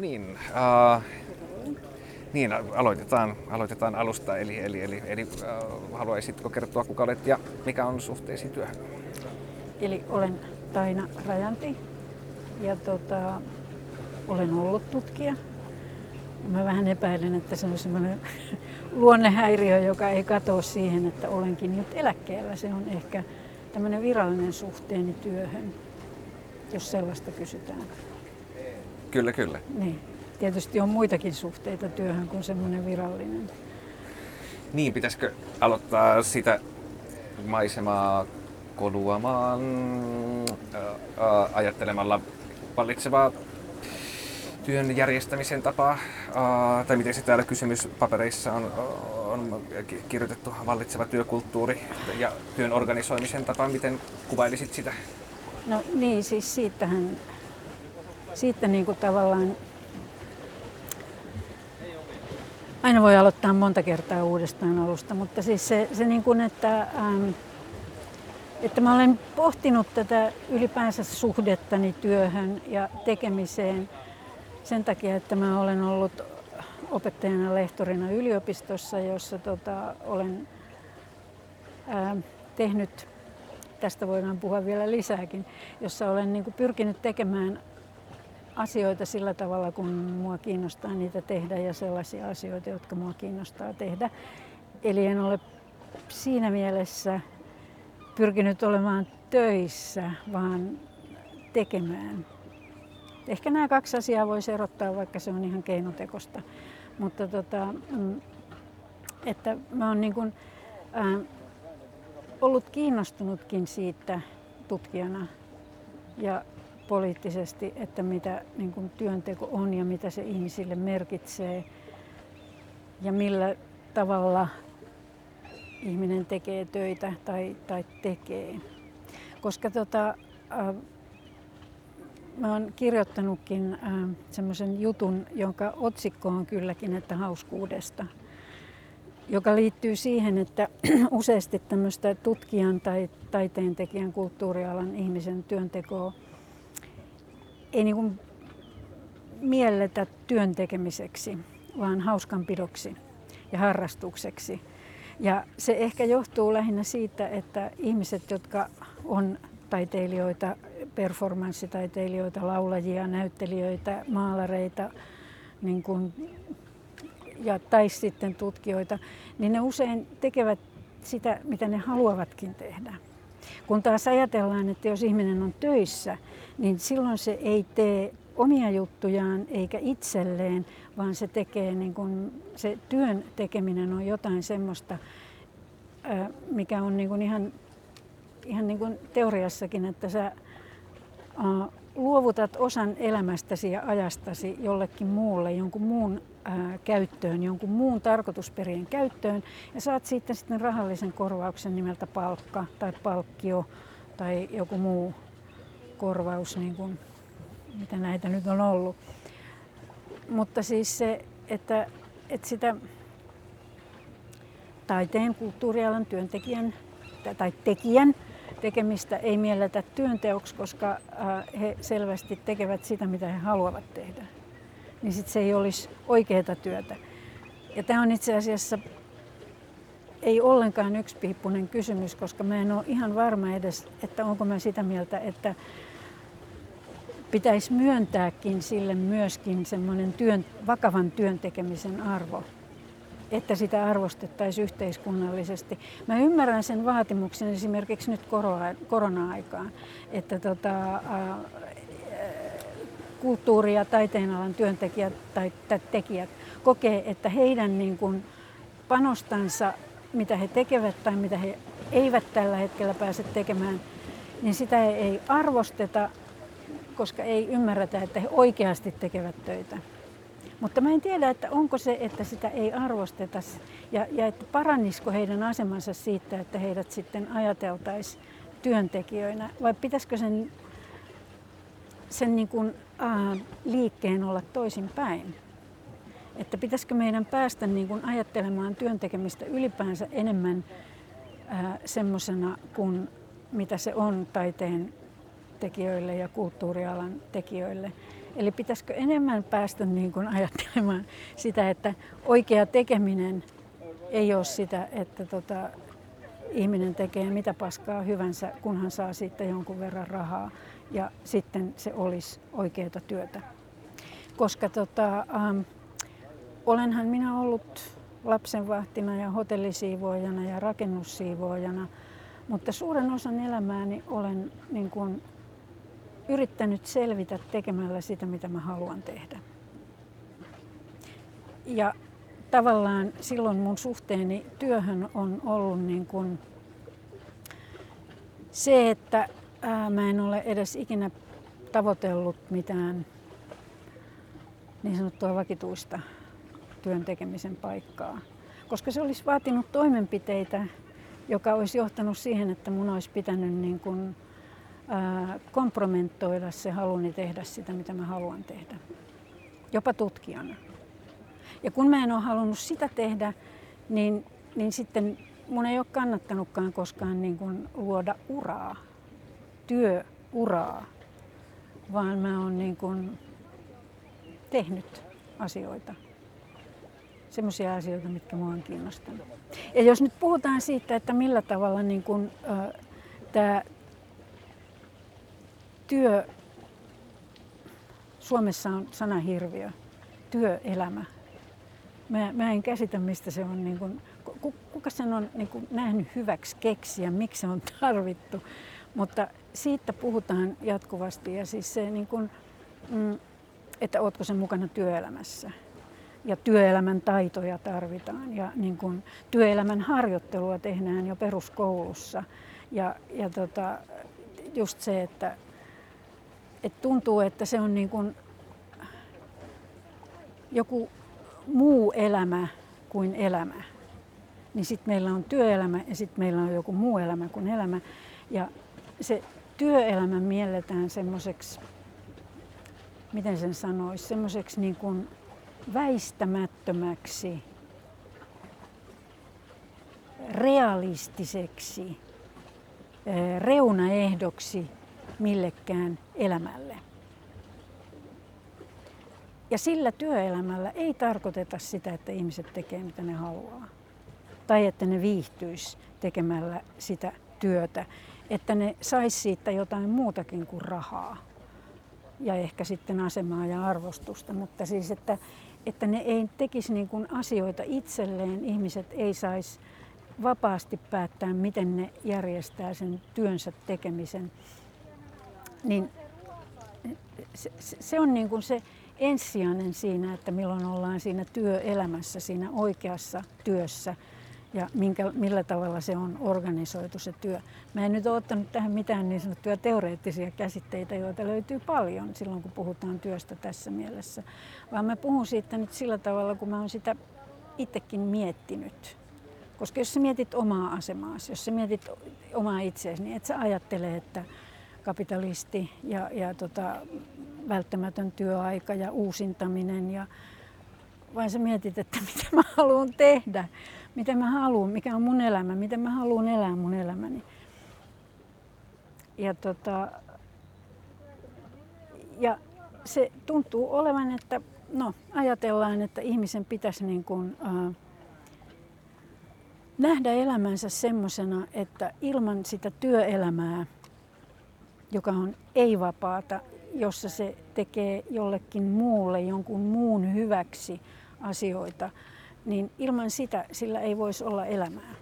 Niin, uh, niin aloitetaan, aloitetaan alusta. Eli, eli, eli, eli uh, haluaisitko kertoa, kuka olet ja mikä on suhteesi työhön? Eli olen Taina Rajanti ja tota, olen ollut tutkija. Mä vähän epäilen, että se on semmoinen luonnehäiriö, joka ei katoa siihen, että olenkin nyt eläkkeellä. Se on ehkä tämmöinen virallinen suhteeni työhön, jos sellaista kysytään. Kyllä, kyllä. Niin. Tietysti on muitakin suhteita työhön kuin semmoinen virallinen. Niin, pitäisikö aloittaa sitä maisemaa koluamaan ää, ajattelemalla vallitsevaa työn järjestämisen tapaa, ää, tai miten se täällä kysymyspapereissa on, on kirjoitettu vallitseva työkulttuuri ja työn organisoimisen tapa, miten kuvailisit sitä? No niin, siis siitähän, siitä niin kuin tavallaan aina voi aloittaa monta kertaa uudestaan alusta, mutta siis se, se niin kuin, että, ähm, että mä olen pohtinut tätä ylipäänsä suhdettani työhön ja tekemiseen sen takia, että mä olen ollut opettajana lehtorina yliopistossa, jossa tota, olen ähm, tehnyt, tästä voidaan puhua vielä lisääkin, jossa olen niin kuin, pyrkinyt tekemään asioita sillä tavalla, kun mua kiinnostaa niitä tehdä ja sellaisia asioita, jotka mua kiinnostaa tehdä. Eli en ole siinä mielessä pyrkinyt olemaan töissä, vaan tekemään. Ehkä nämä kaksi asiaa voisi erottaa, vaikka se on ihan keinotekosta. Mutta tota, mm, että mä oon niin kuin, äh, ollut kiinnostunutkin siitä tutkijana ja poliittisesti, että mitä niin kuin työnteko on ja mitä se ihmisille merkitsee ja millä tavalla ihminen tekee töitä tai, tai tekee. Koska tota, äh, mä oon kirjoittanutkin äh, semmoisen jutun, jonka otsikko on kylläkin, että hauskuudesta joka liittyy siihen, että useasti tämmöistä tutkijan tai taiteentekijän, kulttuurialan ihmisen työntekoa ei niin mielletä työn tekemiseksi, vaan hauskanpidoksi ja harrastukseksi. Ja se ehkä johtuu lähinnä siitä, että ihmiset, jotka on taiteilijoita, performanssitaiteilijoita, laulajia, näyttelijöitä, maalareita niin kuin, ja, tai sitten tutkijoita, niin ne usein tekevät sitä, mitä ne haluavatkin tehdä. Kun taas ajatellaan, että jos ihminen on töissä, niin silloin se ei tee omia juttujaan eikä itselleen, vaan se tekee niin kun, se työn tekeminen on jotain semmoista, mikä on niin kun ihan, ihan niin kuin teoriassakin, että sä luovutat osan elämästäsi ja ajastasi jollekin muulle, jonkun muun ää, käyttöön, jonkun muun tarkoitusperien käyttöön ja saat siitä sitten rahallisen korvauksen nimeltä palkka tai palkkio tai joku muu korvaus, niin kuin, mitä näitä nyt on ollut. Mutta siis se, että, että sitä taiteen, kulttuurialan työntekijän tai tekijän tekemistä ei mielletä työnteoksi, koska he selvästi tekevät sitä, mitä he haluavat tehdä. Niin sitten se ei olisi oikeaa työtä. Ja tämä on itse asiassa ei ollenkaan yksipiippunen kysymys, koska mä en ole ihan varma edes, että onko mä sitä mieltä, että pitäisi myöntääkin sille myöskin semmoinen työn, vakavan työn tekemisen arvo, että sitä arvostettaisiin yhteiskunnallisesti. Mä ymmärrän sen vaatimuksen esimerkiksi nyt korona-aikaan, että tota, kulttuuri- ja taiteenalan työntekijät tai tekijät kokee, että heidän niin kuin panostansa, mitä he tekevät tai mitä he eivät tällä hetkellä pääse tekemään, niin sitä ei arvosteta koska ei ymmärretä, että he oikeasti tekevät töitä. Mutta mä en tiedä, että onko se, että sitä ei arvosteta ja, ja että parannisiko heidän asemansa siitä, että heidät sitten ajateltaisiin työntekijöinä vai pitäisikö sen, sen niin kuin, ää, liikkeen olla toisinpäin? Että pitäisikö meidän päästä niin kuin ajattelemaan työntekemistä ylipäänsä enemmän semmoisena kuin mitä se on taiteen tekijöille ja kulttuurialan tekijöille. Eli pitäisikö enemmän päästä niin kuin ajattelemaan sitä, että oikea tekeminen ei ole sitä, että tota, ihminen tekee mitä paskaa hyvänsä, kunhan saa siitä jonkun verran rahaa ja sitten se olisi oikeaa työtä. Koska tota, ähm, olenhan minä ollut lapsenvahtina ja hotellisiivoojana ja rakennussiivoojana, mutta suuren osan elämääni olen niin kuin, yrittänyt selvitä tekemällä sitä, mitä mä haluan tehdä. Ja tavallaan silloin mun suhteeni työhön on ollut niin kuin se, että ää, mä en ole edes ikinä tavoitellut mitään niin sanottua vakituista työn tekemisen paikkaa. Koska se olisi vaatinut toimenpiteitä, joka olisi johtanut siihen, että mun olisi pitänyt niin kuin, kompromentoida se haluni tehdä sitä, mitä mä haluan tehdä. Jopa tutkijana. Ja kun mä en ole halunnut sitä tehdä, niin, niin sitten mun ei ole kannattanutkaan koskaan niin kuin luoda uraa, työuraa, vaan mä oon niin kuin tehnyt asioita. Semmoisia asioita, mitkä mua on kiinnostanut. Ja jos nyt puhutaan siitä, että millä tavalla niin kuin, äh, tämä työ, Suomessa on sanahirviö, työelämä, Mä, mä en käsitä, mistä se on, niin kuin, kuka sen on niin kuin, nähnyt hyväksi keksiä, miksi se on tarvittu. Mutta siitä puhutaan jatkuvasti ja siis se, niin kuin, mm, että ootko sen mukana työelämässä. Ja työelämän taitoja tarvitaan ja niin kuin, työelämän harjoittelua tehdään jo peruskoulussa. Ja, ja tota, just se, että, että tuntuu, että se on niin kuin joku muu elämä kuin elämä. Niin sitten meillä on työelämä ja sitten meillä on joku muu elämä kuin elämä. Ja se työelämä mielletään semmoiseksi, miten sen sanoisi, semmoiseksi niin kuin väistämättömäksi, realistiseksi reunaehdoksi millekään elämälle. Ja sillä työelämällä ei tarkoiteta sitä, että ihmiset tekee mitä ne haluaa. Tai että ne viihtyisi tekemällä sitä työtä. Että ne saisi siitä jotain muutakin kuin rahaa. Ja ehkä sitten asemaa ja arvostusta. Mutta siis, että, että ne ei tekisi niin kuin asioita itselleen. Ihmiset ei saisi vapaasti päättää, miten ne järjestää sen työnsä tekemisen. Niin se, se on niin kuin se ensisijainen siinä, että milloin ollaan siinä työelämässä, siinä oikeassa työssä ja minkä, millä tavalla se on organisoitu se työ. Mä en nyt ole ottanut tähän mitään niin sanottuja teoreettisia käsitteitä, joita löytyy paljon silloin, kun puhutaan työstä tässä mielessä, vaan mä puhun siitä nyt sillä tavalla, kun mä oon sitä itsekin miettinyt. Koska jos sä mietit omaa asemaasi, jos sä mietit omaa itseäsi, niin et sä ajattele, että kapitalisti ja, ja tota, välttämätön työaika ja uusintaminen ja vaan sä mietit, että mitä mä haluan tehdä, mitä mä haluan, mikä on mun elämä, miten mä haluan elää mun elämäni. Ja, tota, ja se tuntuu olevan, että no, ajatellaan, että ihmisen pitäisi niin kuin, äh, nähdä elämänsä semmoisena, että ilman sitä työelämää, joka on ei-vapaata, jossa se tekee jollekin muulle, jonkun muun hyväksi asioita, niin ilman sitä sillä ei voisi olla elämää.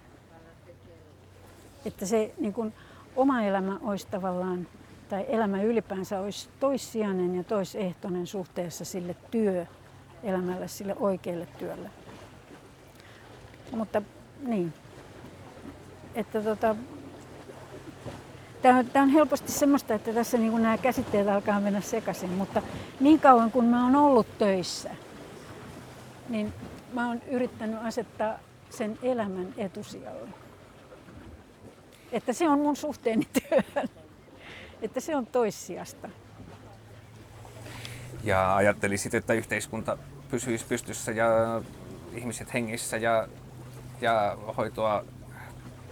Että se niin kuin, oma elämä olisi tavallaan, tai elämä ylipäänsä olisi toissijainen ja toisehtoinen suhteessa sille työelämälle, sille oikealle työlle. Mutta niin, että tota, Tämä on, tämä on helposti semmoista, että tässä niin kuin nämä käsitteet alkaa mennä sekaisin, mutta niin kauan kun mä oon ollut töissä, niin mä oon yrittänyt asettaa sen elämän etusijalle. Että se on mun suhteeni työhön. Että se on toissijasta. Ja ajattelisit, että yhteiskunta pysyisi pystyssä ja ihmiset hengissä ja, ja hoitoa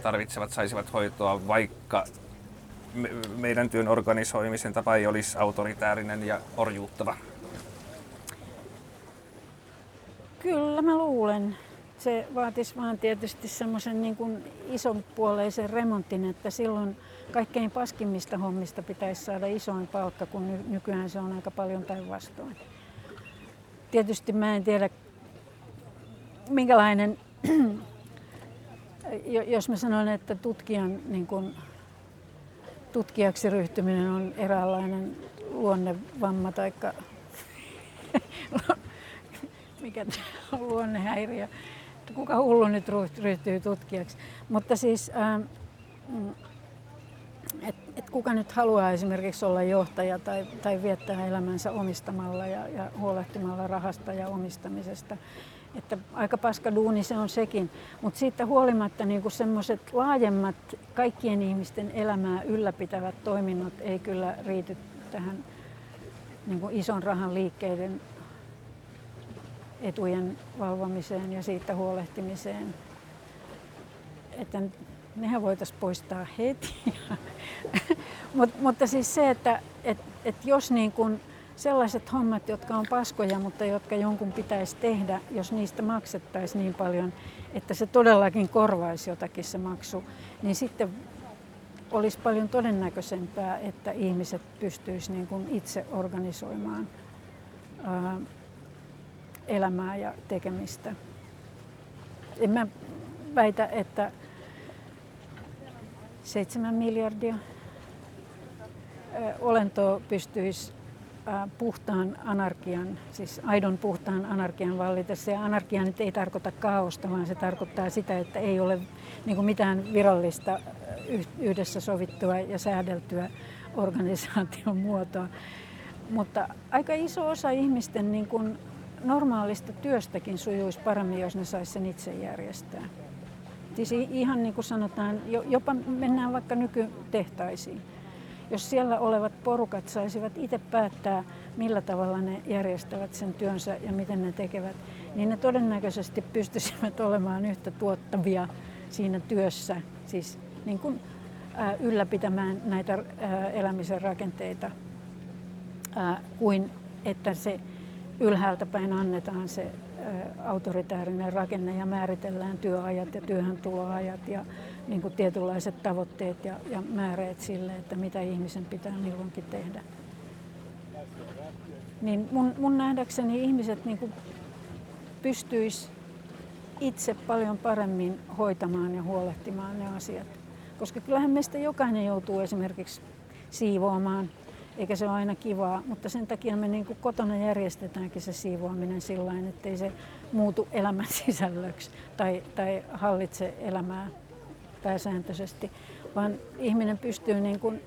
tarvitsevat saisivat hoitoa, vaikka meidän työn organisoimisen tapa ei olisi autoritäärinen ja orjuuttava? Kyllä mä luulen. Se vaatisi vaan tietysti semmoisen niin ison puoleisen remontin, että silloin kaikkein paskimmista hommista pitäisi saada isoin palkka, kun ny- nykyään se on aika paljon päinvastoin. Tietysti mä en tiedä, minkälainen, jos mä sanon, että tutkijan niin kuin tutkijaksi ryhtyminen on eräänlainen luonnevamma tai mikä on luonnehäiriö. Kuka hullu nyt ryhtyy tutkijaksi. Mutta siis, ähm, että et kuka nyt haluaa esimerkiksi olla johtaja tai, tai viettää elämänsä omistamalla ja, ja huolehtimalla rahasta ja omistamisesta. Että aika paska duuni se on sekin, mutta siitä huolimatta niin semmoiset laajemmat kaikkien ihmisten elämää ylläpitävät toiminnot ei kyllä riity tähän niin ison rahan liikkeiden etujen valvomiseen ja siitä huolehtimiseen. Että nehän voitaisiin poistaa heti. Mut, mutta siis se, että et, et jos niin kun sellaiset hommat, jotka on paskoja, mutta jotka jonkun pitäisi tehdä, jos niistä maksettaisiin niin paljon, että se todellakin korvaisi jotakin se maksu, niin sitten olisi paljon todennäköisempää, että ihmiset pystyisivät niin kuin itse organisoimaan ää, elämää ja tekemistä. En mä väitä, että 7 miljardia olentoa pystyisi puhtaan anarkian, siis aidon puhtaan anarkian vallitessa. Ja anarkia nyt ei tarkoita kaosta, vaan se tarkoittaa sitä, että ei ole niin mitään virallista yhdessä sovittua ja säädeltyä organisaation muotoa. Mutta aika iso osa ihmisten niin kuin normaalista työstäkin sujuisi paremmin, jos ne saisi sen itse järjestää. Siis ihan niin kuin sanotaan, jopa mennään vaikka nykytehtaisiin. Jos siellä olevat porukat saisivat itse päättää, millä tavalla ne järjestävät sen työnsä ja miten ne tekevät, niin ne todennäköisesti pystyisivät olemaan yhtä tuottavia siinä työssä, siis niin kuin ylläpitämään näitä elämisen rakenteita, kuin että se ylhäältä päin annetaan se autoritäärinen rakenne ja määritellään työajat ja työhöntuloajat ja niin kuin tietynlaiset tavoitteet ja, ja määreet sille, että mitä ihmisen pitää milloinkin tehdä. Niin mun, mun nähdäkseni ihmiset niin kuin pystyis itse paljon paremmin hoitamaan ja huolehtimaan ne asiat. Koska kyllähän meistä jokainen joutuu esimerkiksi siivoamaan eikä se ole aina kivaa, mutta sen takia me niin kuin kotona järjestetäänkin se siivoaminen sillä tavalla, ettei se muutu elämän sisällöksi tai, tai hallitse elämää pääsääntöisesti, vaan ihminen pystyy niin kuin,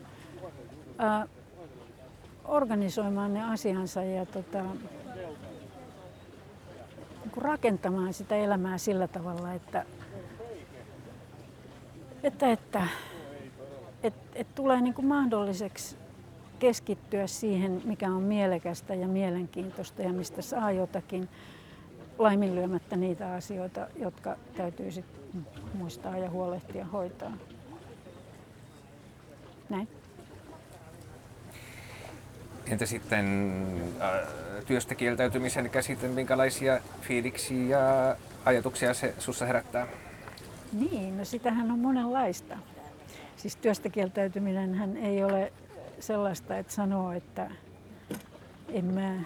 ää, organisoimaan ne asiansa ja tota, niin kuin rakentamaan sitä elämää sillä tavalla, että, että, että et, et tulee niin kuin mahdolliseksi keskittyä siihen, mikä on mielekästä ja mielenkiintoista ja mistä saa jotakin laiminlyömättä niitä asioita, jotka täytyy sit muistaa ja huolehtia hoitaa. Näin. Entä sitten äh, työstä kieltäytymisen käsite, minkälaisia fiiliksiä ja ajatuksia se sussa herättää? Niin, no sitähän on monenlaista. Siis työstä kieltäytyminen hän ei ole sellaista, että sanoo, että en mä,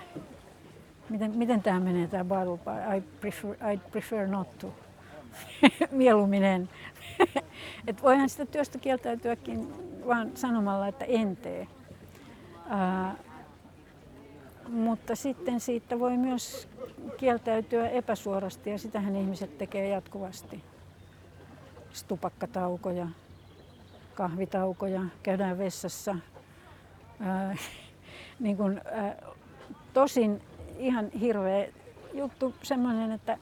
miten, miten tämä menee tämä battle I prefer, I prefer not to. Mieluummin en. Et voihan sitä työstä kieltäytyäkin vaan sanomalla, että en tee. Ää, mutta sitten siitä voi myös kieltäytyä epäsuorasti ja sitähän ihmiset tekee jatkuvasti. Stupakkataukoja, kahvitaukoja, käydään vessassa, ää, niin kun, ää, tosin ihan hirveä juttu semmoinen, että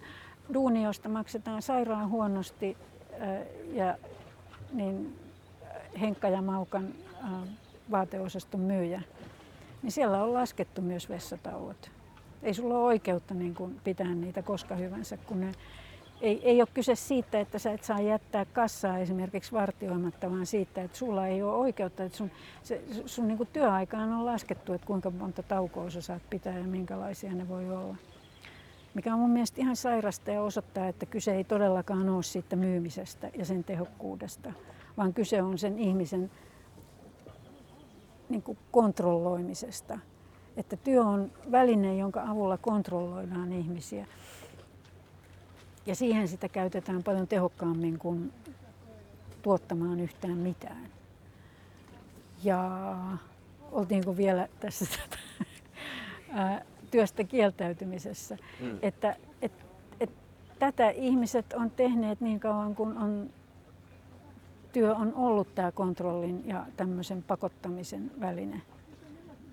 duuniosta maksetaan sairaan huonosti ää, ja niin Henkka ja Maukan ää, vaateosaston myyjä, niin siellä on laskettu myös vessatauot. Ei sulla ole oikeutta niin kun pitää niitä koska hyvänsä, kun ne ei, ei ole kyse siitä, että sä et saa jättää kassaa esimerkiksi vartioimatta, vaan siitä, että sulla ei ole oikeutta, että sun, se, sun niin työaikaan on laskettu, että kuinka monta taukoa sä saat pitää ja minkälaisia ne voi olla. Mikä on mun mielestä ihan sairasta ja osoittaa, että kyse ei todellakaan ole siitä myymisestä ja sen tehokkuudesta, vaan kyse on sen ihmisen niin kuin kontrolloimisesta. Että työ on väline, jonka avulla kontrolloidaan ihmisiä. Ja siihen sitä käytetään paljon tehokkaammin kuin tuottamaan yhtään mitään. Ja oltiinko vielä tässä työstä kieltäytymisessä. Mm. Että et, et, tätä ihmiset on tehneet niin kauan kuin on, työ on ollut tämä kontrollin ja tämmöisen pakottamisen väline,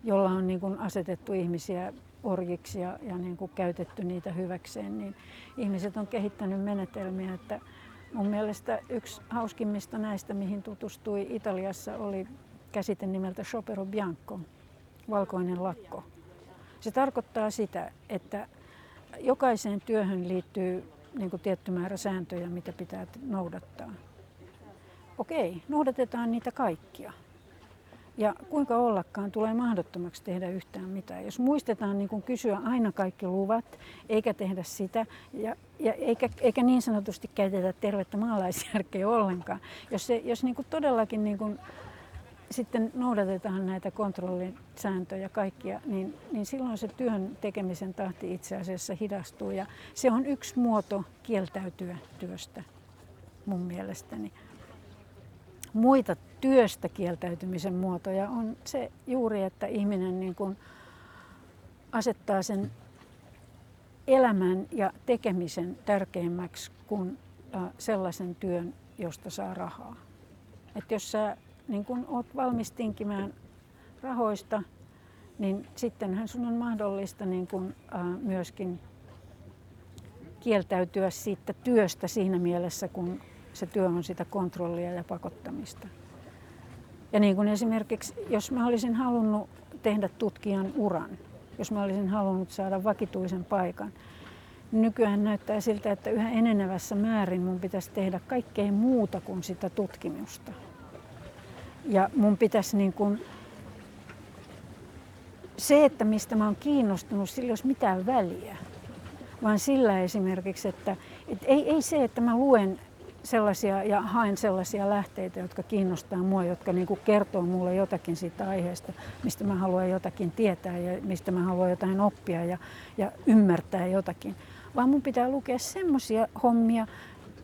jolla on niin kuin asetettu ihmisiä orjiksi ja, ja niin kuin käytetty niitä hyväkseen, niin ihmiset on kehittänyt menetelmiä, että mun mielestä yksi hauskimmista näistä, mihin tutustui Italiassa, oli käsite nimeltä Shopero Bianco, valkoinen lakko. Se tarkoittaa sitä, että jokaiseen työhön liittyy niin kuin tietty määrä sääntöjä, mitä pitää noudattaa. Okei, noudatetaan niitä kaikkia. Ja kuinka ollakaan tulee mahdottomaksi tehdä yhtään mitään. Jos muistetaan niin kuin kysyä aina kaikki luvat, eikä tehdä sitä, ja, ja eikä, eikä niin sanotusti käytetä tervettä maalaisjärkeä ollenkaan. Jos, se, jos niin kuin todellakin niin kuin sitten noudatetaan näitä kontrollisääntöjä kaikkia, niin, niin silloin se työn tekemisen tahti itse asiassa hidastuu. Ja se on yksi muoto kieltäytyä työstä mun mielestäni. Muita työstä kieltäytymisen muotoja on se juuri, että ihminen niin kuin asettaa sen elämän ja tekemisen tärkeämmäksi kuin sellaisen työn, josta saa rahaa. Et jos sä niin kun olet valmis tinkimään rahoista, niin sittenhän sun on mahdollista niin kun, ää, myöskin kieltäytyä siitä työstä siinä mielessä, kun se työ on sitä kontrollia ja pakottamista. Ja niin kuin esimerkiksi, jos mä olisin halunnut tehdä tutkijan uran, jos mä olisin halunnut saada vakituisen paikan, niin nykyään näyttää siltä, että yhä enenevässä määrin mun pitäisi tehdä kaikkea muuta kuin sitä tutkimusta. Ja mun pitäisi niin kuin, se, että mistä mä oon kiinnostunut, sillä ei olisi mitään väliä. Vaan sillä esimerkiksi, että, että ei, ei se, että mä luen sellaisia ja haen sellaisia lähteitä, jotka kiinnostaa mua, jotka niin kuin kertoo mulle jotakin siitä aiheesta, mistä mä haluan jotakin tietää ja mistä mä haluan jotain oppia ja, ja ymmärtää jotakin. Vaan mun pitää lukea semmoisia hommia,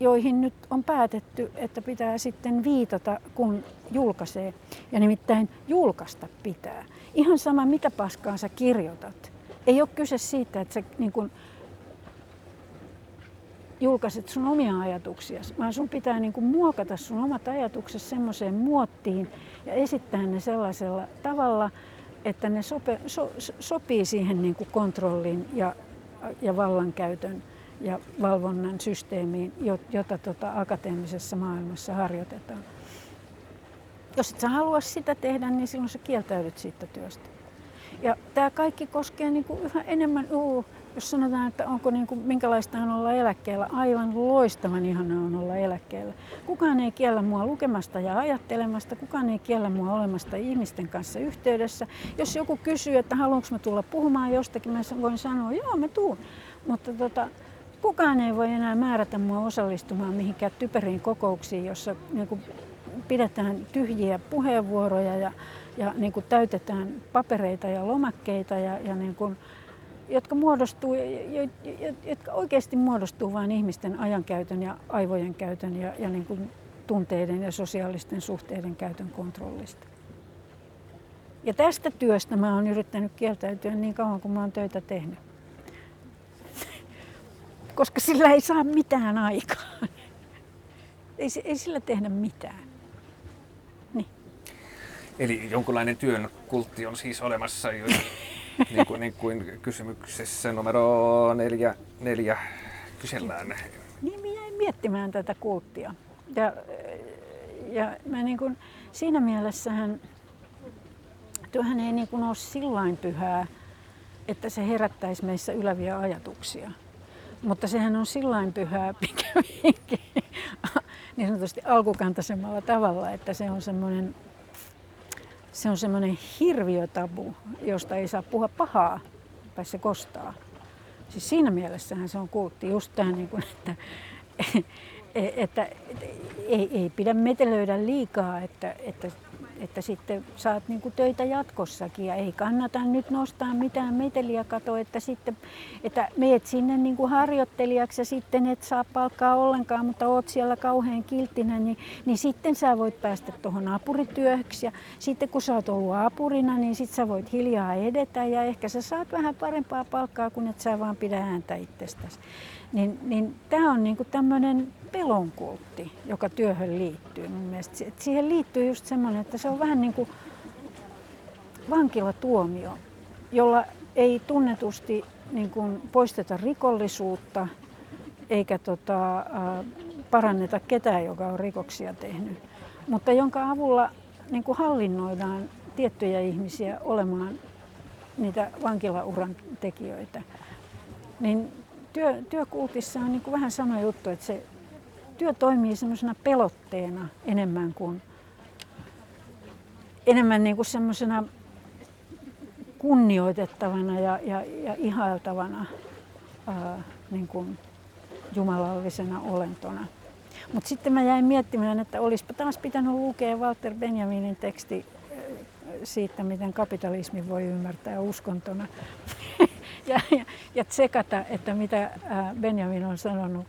joihin nyt on päätetty, että pitää sitten viitata, kun julkaisee. Ja nimittäin julkaista pitää. Ihan sama, mitä paskaa sä kirjoitat. Ei ole kyse siitä, että sä niin kun julkaiset sun omia ajatuksia, vaan sun pitää niin kuin muokata sun omat ajatukset semmoiseen muottiin ja esittää ne sellaisella tavalla, että ne sope, so, sopii siihen niin kuin kontrollin ja, ja vallankäytön ja valvonnan systeemiin, jota tota akateemisessa maailmassa harjoitetaan. Jos et sä halua sitä tehdä, niin silloin sä kieltäydyt siitä työstä. Ja tämä kaikki koskee niin kuin yhä enemmän, uu, jos sanotaan, että onko niin kuin, minkälaista on olla eläkkeellä, aivan loistavan ihana on olla eläkkeellä. Kukaan ei kiellä mua lukemasta ja ajattelemasta, kukaan ei kiellä mua olemasta ihmisten kanssa yhteydessä. Jos joku kysyy, että haluanko mä tulla puhumaan jostakin, mä voin sanoa, joo mä tuun. Mutta tota, kukaan ei voi enää määrätä mua osallistumaan mihinkään typeriin kokouksiin, jossa niin kuin pidetään tyhjiä puheenvuoroja ja, ja niin kuin täytetään papereita ja lomakkeita, ja, ja niin kuin, jotka, muodostuu, jotka oikeasti muodostuu vain ihmisten ajankäytön ja aivojen käytön ja, ja niin kuin tunteiden ja sosiaalisten suhteiden käytön kontrollista. Ja tästä työstä mä oon yrittänyt kieltäytyä niin kauan kuin mä oon töitä tehnyt koska sillä ei saa mitään aikaan. Ei, ei sillä tehdä mitään. Niin. Eli jonkunlainen työn kultti on siis olemassa, jo, niin, kuin, niin kuin kysymyksessä numero neljä, neljä kysellään. Niin, minä jäin miettimään tätä kulttia. Ja, ja mä niin kuin, siinä mielessähän työhän ei niin kuin ole sillain pyhää, että se herättäisi meissä yläviä ajatuksia. Mutta sehän on sillain pyhää pikemminkin niin sanotusti alkukantaisemmalla tavalla, että se on semmoinen se on semmoinen hirviötabu, josta ei saa puhua pahaa, tai se kostaa. Siis siinä mielessähän se on kultti, just tämä, niin kuin, että, että, että ei, ei pidä metelöidä liikaa, että, että että sitten saat niin kuin töitä jatkossakin ja ei kannata nyt nostaa mitään meteliä kato, että sitten että meet sinne niin kuin harjoittelijaksi ja sitten et saa palkkaa ollenkaan, mutta oot siellä kauhean kilttinen, niin, niin sitten sä voit päästä tuohon apurityöhöksi ja sitten kun sä oot ollut apurina, niin sitten sä voit hiljaa edetä ja ehkä sä saat vähän parempaa palkkaa, kun et sä vaan pidä ääntä itsestäsi. Niin, niin tämä on niinku tämmöinen pelonkultti, joka työhön liittyy mun mielestä. Et siihen liittyy just semmoinen, että se on vähän niin kuin vankilatuomio, jolla ei tunnetusti niin kuin poisteta rikollisuutta eikä tota, paranneta ketään, joka on rikoksia tehnyt, mutta jonka avulla niin kuin hallinnoidaan tiettyjä ihmisiä olemaan niitä vankilauran tekijöitä. Niin työ, työkultissa on niin kuin vähän sama juttu, että se työ toimii semmoisena pelotteena enemmän kuin enemmän niin kuin semmoisena kunnioitettavana ja, ja, ja ihailtavana ää, niin kuin jumalallisena olentona. Mutta sitten mä jäin miettimään, että olisipa taas pitänyt lukea Walter Benjaminin teksti siitä, miten kapitalismi voi ymmärtää uskontona. ja, ja, ja tsekata, että mitä Benjamin on sanonut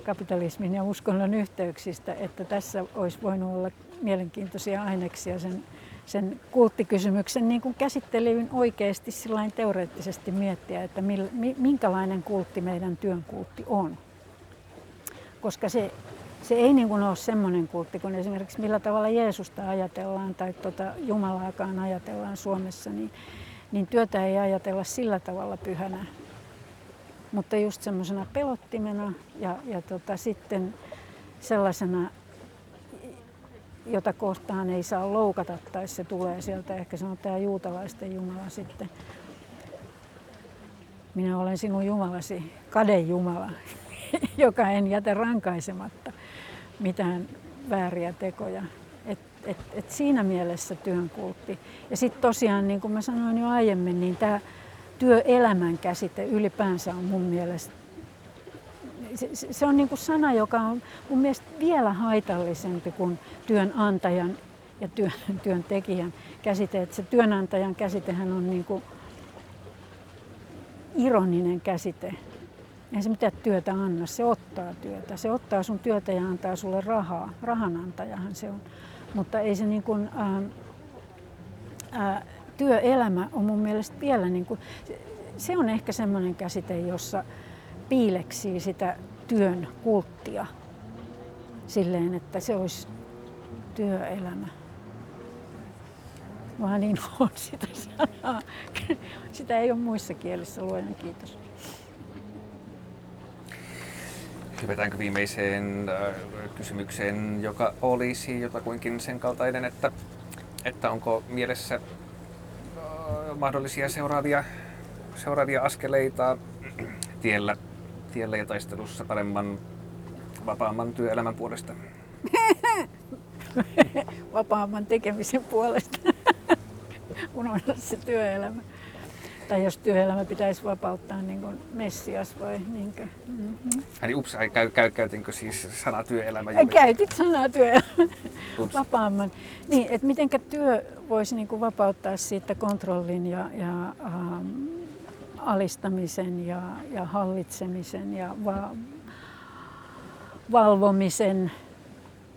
kapitalismin ja uskonnon yhteyksistä, että tässä olisi voinut olla mielenkiintoisia aineksia sen, sen kulttikysymyksen niin kuin käsittelyyn oikeasti teoreettisesti miettiä, että mil, minkälainen kultti meidän työn kultti on. Koska se, se ei niin kuin ole semmoinen kultti kuin esimerkiksi millä tavalla Jeesusta ajatellaan tai tuota Jumalaakaan ajatellaan Suomessa, niin, niin työtä ei ajatella sillä tavalla pyhänä, mutta just semmoisena pelottimena ja, ja tota, sitten sellaisena, jota kohtaan ei saa loukata tai se tulee sieltä, ehkä se on tämä juutalaisten Jumala sitten. Minä olen sinun Jumalasi, kadejumala, joka en jätä rankaisematta mitään vääriä tekoja. Et, et, et siinä mielessä työn kultti. Ja sitten tosiaan, niin kuin mä sanoin jo aiemmin, niin tämä työelämän käsite ylipäänsä on mun mielestä se, se on niin kuin sana, joka on mun mielestä vielä haitallisempi kuin työnantajan ja työn, työntekijän käsite. Että se työnantajan käsitehän on niin kuin ironinen käsite. Ei se mitään työtä anna, se ottaa työtä. Se ottaa sun työtä ja antaa sulle rahaa. Rahanantajahan se on. Mutta ei se niin kuin, ää, ää, työelämä on mun mielestä vielä, niin kuin, se on ehkä semmoinen käsite, jossa piileksii sitä työn kulttia silleen, että se olisi työelämä. Mä niin on sitä sanaa. Sitä ei ole muissa kielissä, luojan kiitos. Hypätäänkö viimeiseen äh, kysymykseen, joka olisi jotakuinkin sen kaltainen, että, että onko mielessä mahdollisia seuraavia, seuraavia askeleita tiellä, tiellä ja taistelussa paremman, vapaamman työelämän puolesta? vapaamman tekemisen puolesta. Unohda se työelämä. Tai jos työelämä pitäisi vapauttaa niin kuin Messias vai niinkö? Mm-hmm. Eli ups, käy, käy, käytinkö siis sana työelämä? Juuri? Käytit sanaa työelämä. Vapaamman. Niin, että mitenkä työ voisi niin kuin vapauttaa siitä kontrollin ja, ja ähm, alistamisen ja, ja hallitsemisen ja va, valvomisen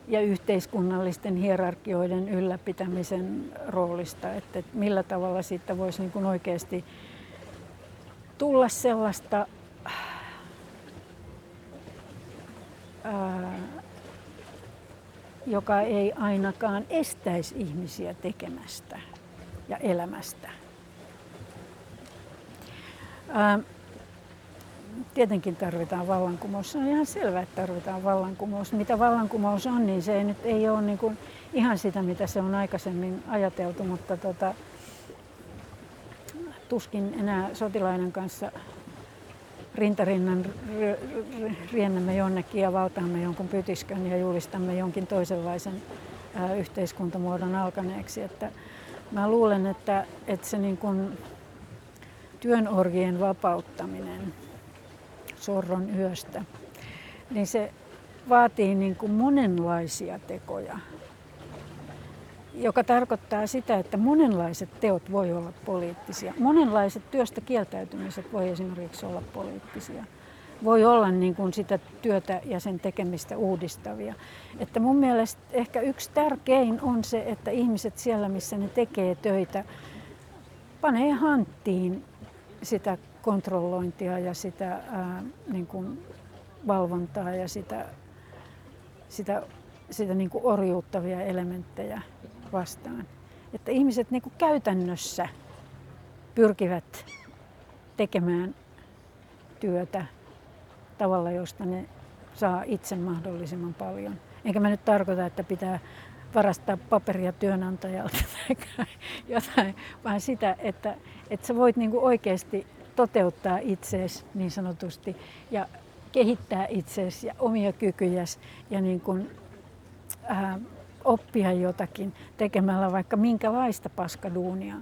ja yhteiskunnallisten hierarkioiden ylläpitämisen roolista, että millä tavalla siitä voisi niin kuin oikeasti tulla sellaista ää, joka ei ainakaan estäisi ihmisiä tekemästä ja elämästä. Ää, tietenkin tarvitaan vallankumous. Se on ihan selvää, että tarvitaan vallankumous. Mitä vallankumous on, niin se ei nyt ei ole niin kuin ihan sitä, mitä se on aikaisemmin ajateltu, mutta tota, tuskin enää sotilaiden kanssa rintarinnan riennämme jonnekin ja valtaamme jonkun pytiskön ja julistamme jonkin toisenlaisen ää, yhteiskuntamuodon alkaneeksi. Että mä luulen, että, että se niin kuin työnorgien vapauttaminen sorron yöstä, niin se vaatii niin kuin monenlaisia tekoja, joka tarkoittaa sitä, että monenlaiset teot voi olla poliittisia. Monenlaiset työstä kieltäytymiset voi esimerkiksi olla poliittisia. Voi olla niin kuin sitä työtä ja sen tekemistä uudistavia. Että mun mielestä ehkä yksi tärkein on se, että ihmiset siellä, missä ne tekee töitä, panee hanttiin sitä kontrollointia ja sitä ää, niin kuin valvontaa ja sitä, sitä, sitä niin kuin orjuuttavia elementtejä vastaan. Että ihmiset niin kuin käytännössä pyrkivät tekemään työtä tavalla, josta ne saa itse mahdollisimman paljon. Enkä mä nyt tarkoita, että pitää varastaa paperia työnantajalta tai jotain, vaan sitä, että, että sä voit niin kuin oikeasti toteuttaa itseesi niin sanotusti ja kehittää itseesi ja omia kykyjäsi ja niin kuin, ää, oppia jotakin tekemällä vaikka minkälaista paskaduunia.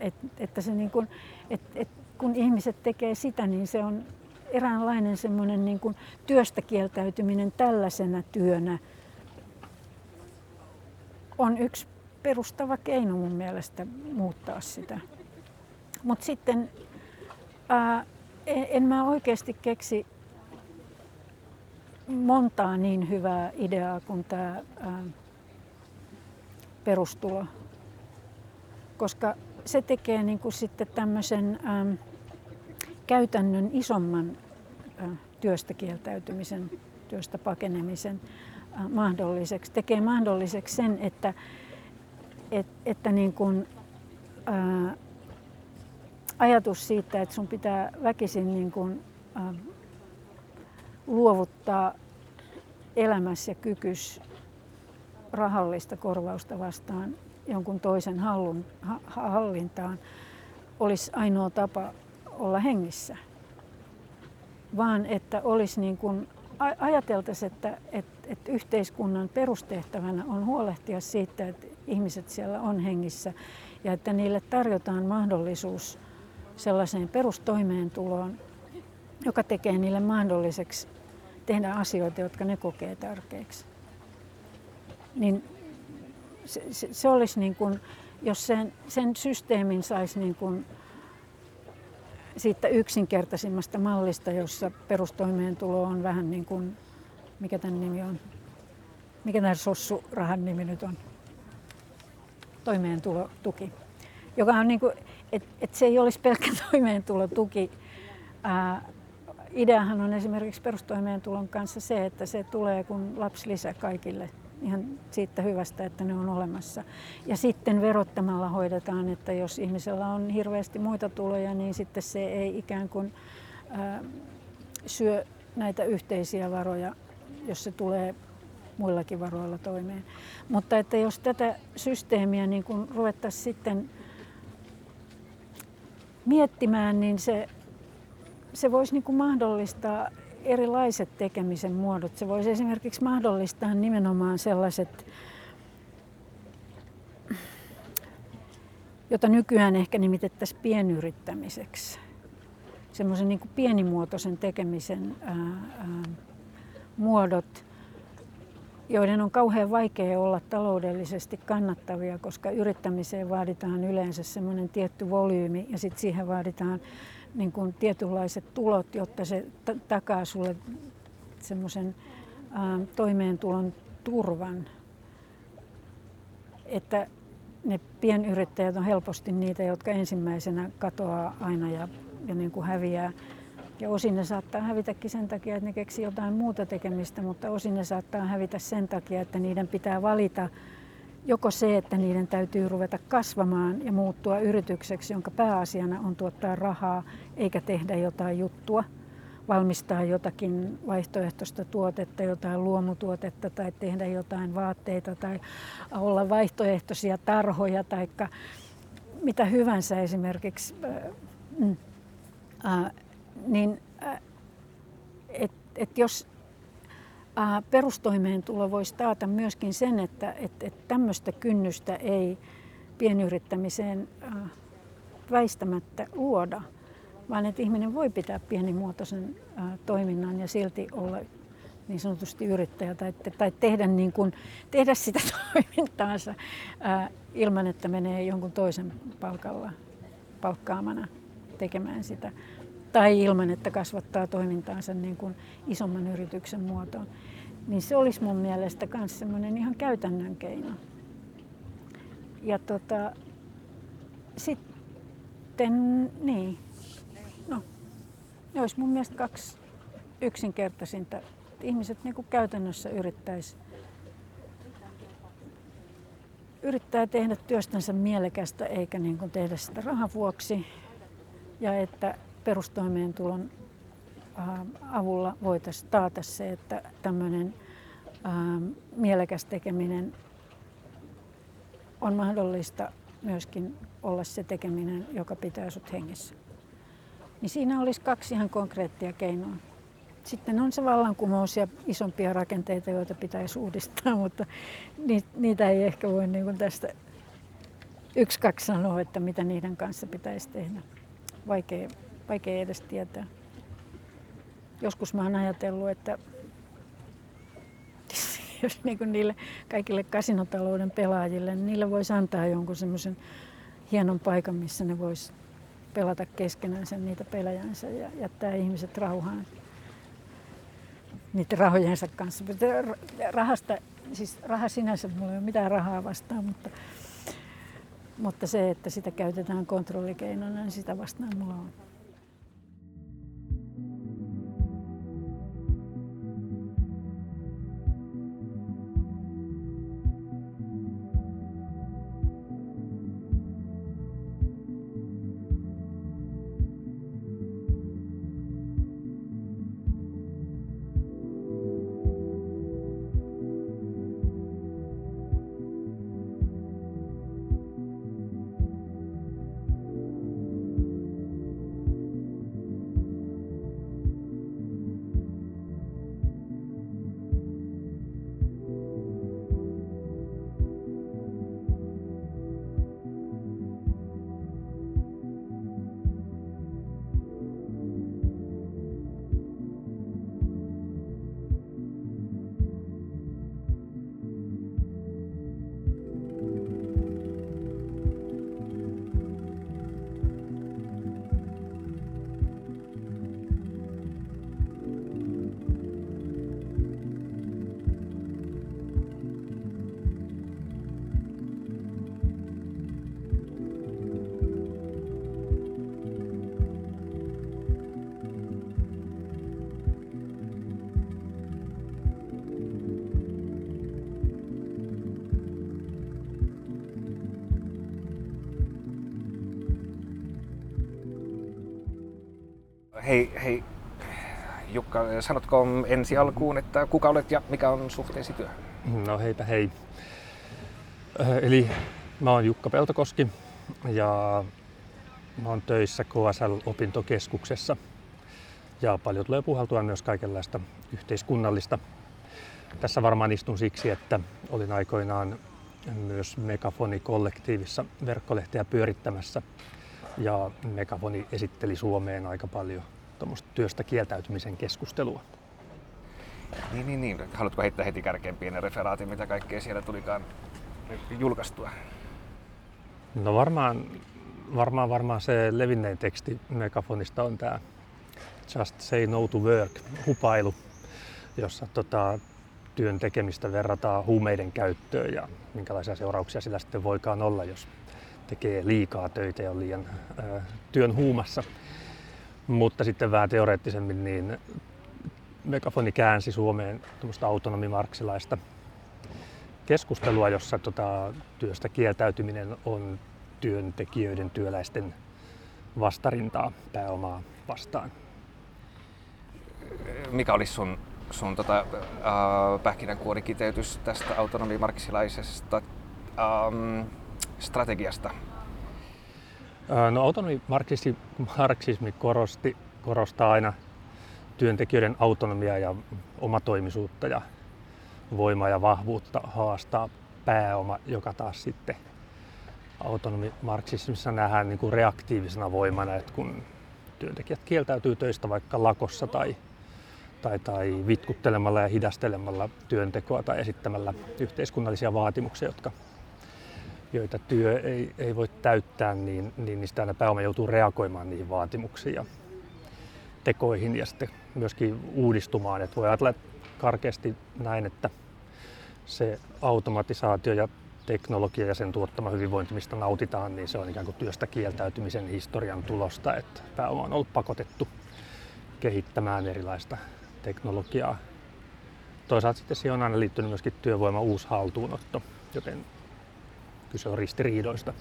Et, että se niin kuin, et, et, kun ihmiset tekee sitä, niin se on eräänlainen semmoinen niin kuin työstä kieltäytyminen tällaisena työnä on yksi perustava keino mun mielestä muuttaa sitä. Mutta sitten ää, en mä oikeasti keksi montaa niin hyvää ideaa kuin tämä perustulo, koska se tekee niin kuin sitten tämmöisen äm, käytännön isomman ä, työstä kieltäytymisen, työstä pakenemisen ä, mahdolliseksi. Tekee mahdolliseksi sen, että, et, että niin kuin, ä, ajatus siitä, että sun pitää väkisin niin kuin, ä, luovuttaa elämässä ja kykys rahallista korvausta vastaan jonkun toisen hallun, ha, hallintaan olisi ainoa tapa olla hengissä. Vaan että olisi niin kuin, ajateltaisiin, että, että, että yhteiskunnan perustehtävänä on huolehtia siitä, että ihmiset siellä on hengissä ja että niille tarjotaan mahdollisuus sellaiseen perustoimeentuloon, joka tekee niille mahdolliseksi tehdä asioita, jotka ne kokee tärkeiksi niin se, se, se olisi niin kuin, jos sen, sen systeemin saisi niin kuin siitä yksinkertaisimmasta mallista, jossa perustoimeentulo on vähän niin kuin, mikä tämän nimi on, mikä tämä sossurahan nimi nyt on, toimeentulotuki, joka on niin kuin, että et se ei olisi pelkkä toimeentulotuki. Ää, ideahan on esimerkiksi perustoimeentulon kanssa se, että se tulee kun lisää kaikille ihan siitä hyvästä, että ne on olemassa. Ja sitten verottamalla hoidetaan, että jos ihmisellä on hirveästi muita tuloja, niin sitten se ei ikään kuin ää, syö näitä yhteisiä varoja, jos se tulee muillakin varoilla toimeen. Mutta että jos tätä systeemiä niin kun ruvettaisiin sitten miettimään, niin se, se voisi niin kuin mahdollistaa erilaiset tekemisen muodot. Se voisi esimerkiksi mahdollistaa nimenomaan sellaiset, jota nykyään ehkä nimitettäisiin pienyrittämiseksi. Semmoisen niin pienimuotoisen tekemisen ää, ää, muodot, joiden on kauhean vaikea olla taloudellisesti kannattavia, koska yrittämiseen vaaditaan yleensä semmoinen tietty volyymi ja sitten siihen vaaditaan niin kuin tietynlaiset tulot, jotta se t- takaa sulle semmoisen toimeentulon turvan. Että ne pienyrittäjät on helposti niitä, jotka ensimmäisenä katoaa aina ja, ja niin kuin häviää. Ja osin ne saattaa hävitäkin sen takia, että ne keksii jotain muuta tekemistä, mutta osin ne saattaa hävitä sen takia, että niiden pitää valita joko se, että niiden täytyy ruveta kasvamaan ja muuttua yritykseksi, jonka pääasiana on tuottaa rahaa, eikä tehdä jotain juttua, valmistaa jotakin vaihtoehtoista tuotetta, jotain luomutuotetta tai tehdä jotain vaatteita tai olla vaihtoehtoisia tarhoja tai mitä hyvänsä esimerkiksi, mm, niin että et jos perustoimeentulo voisi taata myöskin sen, että, että, että tämmöistä kynnystä ei pienyrittämiseen väistämättä luoda, vaan että ihminen voi pitää pienimuotoisen toiminnan ja silti olla niin sanotusti yrittäjä tai, tai tehdä, niin kuin, tehdä sitä toimintaansa ilman, että menee jonkun toisen palkalla palkkaamana tekemään sitä. Tai ilman, että kasvattaa toimintaansa niin kuin isomman yrityksen muotoon. Niin se olisi mun mielestä myös semmoinen ihan käytännön keino. Ja tota, sitten, niin, no, ne olisi mun mielestä kaksi yksinkertaisinta ihmiset niin kuin käytännössä yrittäisi yrittää tehdä työstänsä mielekästä eikä niin kuin tehdä sitä rahan vuoksi. Ja että perustoimeentulon avulla voitaisiin taata se, että tämmöinen mielekäs tekeminen on mahdollista myöskin olla se tekeminen, joka pitää sut hengissä. Niin siinä olisi kaksi ihan konkreettia keinoa. Sitten on se vallankumous ja isompia rakenteita, joita pitäisi uudistaa, mutta niitä ei ehkä voi niin kuin tästä yksi, kaksi sanoa, että mitä niiden kanssa pitäisi tehdä. Vaikea, vaikea edes tietää. Joskus mä oon ajatellut, että jos niin kuin niille kaikille kasinotalouden pelaajille, niin niille voisi antaa jonkun semmoisen hienon paikan, missä ne vois pelata keskenään niitä pelejänsä ja jättää ihmiset rauhaan niiden rahojensa kanssa. Rahasta, siis raha sinänsä, mulla ei ole mitään rahaa vastaan, mutta, mutta se, että sitä käytetään kontrollikeinona, niin sitä vastaan mulla on. Sanotko ensi alkuun, että kuka olet ja mikä on suhteesi työhön? No heipä hei. Eli mä oon Jukka Peltokoski ja mä oon töissä KSL-opintokeskuksessa ja paljon tulee puhaltua myös kaikenlaista yhteiskunnallista. Tässä varmaan istun siksi, että olin aikoinaan myös Megafoni-kollektiivissa verkkolehteä pyörittämässä ja Megafoni esitteli Suomeen aika paljon työstä kieltäytymisen keskustelua. Niin, niin, niin. Haluatko heittää heti kärkeen pienen referaatin, mitä kaikkea siellä tulikaan julkaistua? No varmaan, varmaan, varmaan se levinnein teksti Megafonista on tämä Just Say No to Work, hupailu, jossa tota, työn tekemistä verrataan huumeiden käyttöön ja minkälaisia seurauksia sillä sitten voikaan olla, jos tekee liikaa töitä ja on liian ää, työn huumassa. Mutta sitten vähän teoreettisemmin niin Megafoni käänsi Suomeen autonomimarksilaista keskustelua, jossa tota, työstä kieltäytyminen on työntekijöiden, työläisten vastarintaa pääomaa vastaan. Mikä olisi sun, sun tota, äh, pähkinänkuorikiteytys tästä autonomimarksilaisesta ähm, strategiasta? No autonomimarksismi marksismi korosti, korostaa aina työntekijöiden autonomiaa ja omatoimisuutta ja voimaa ja vahvuutta haastaa pääoma, joka taas sitten autonomimarksismissa nähdään niin kuin reaktiivisena voimana, että kun työntekijät kieltäytyy töistä vaikka lakossa tai, tai, tai vitkuttelemalla ja hidastelemalla työntekoa tai esittämällä yhteiskunnallisia vaatimuksia, jotka, joita työ ei, ei voi täyttää, niin, niin niistä aina pääoma joutuu reagoimaan niihin vaatimuksiin ja tekoihin ja sitten myöskin uudistumaan. Et voi ajatella karkeasti näin, että se automatisaatio ja teknologia ja sen tuottama hyvinvointi, mistä nautitaan, niin se on ikään kuin työstä kieltäytymisen historian tulosta, että pääoma on ollut pakotettu kehittämään erilaista teknologiaa. Toisaalta sitten siihen on aina liittynyt myöskin työvoima uusi haltuunotto, joten kyse on ristiriidoista.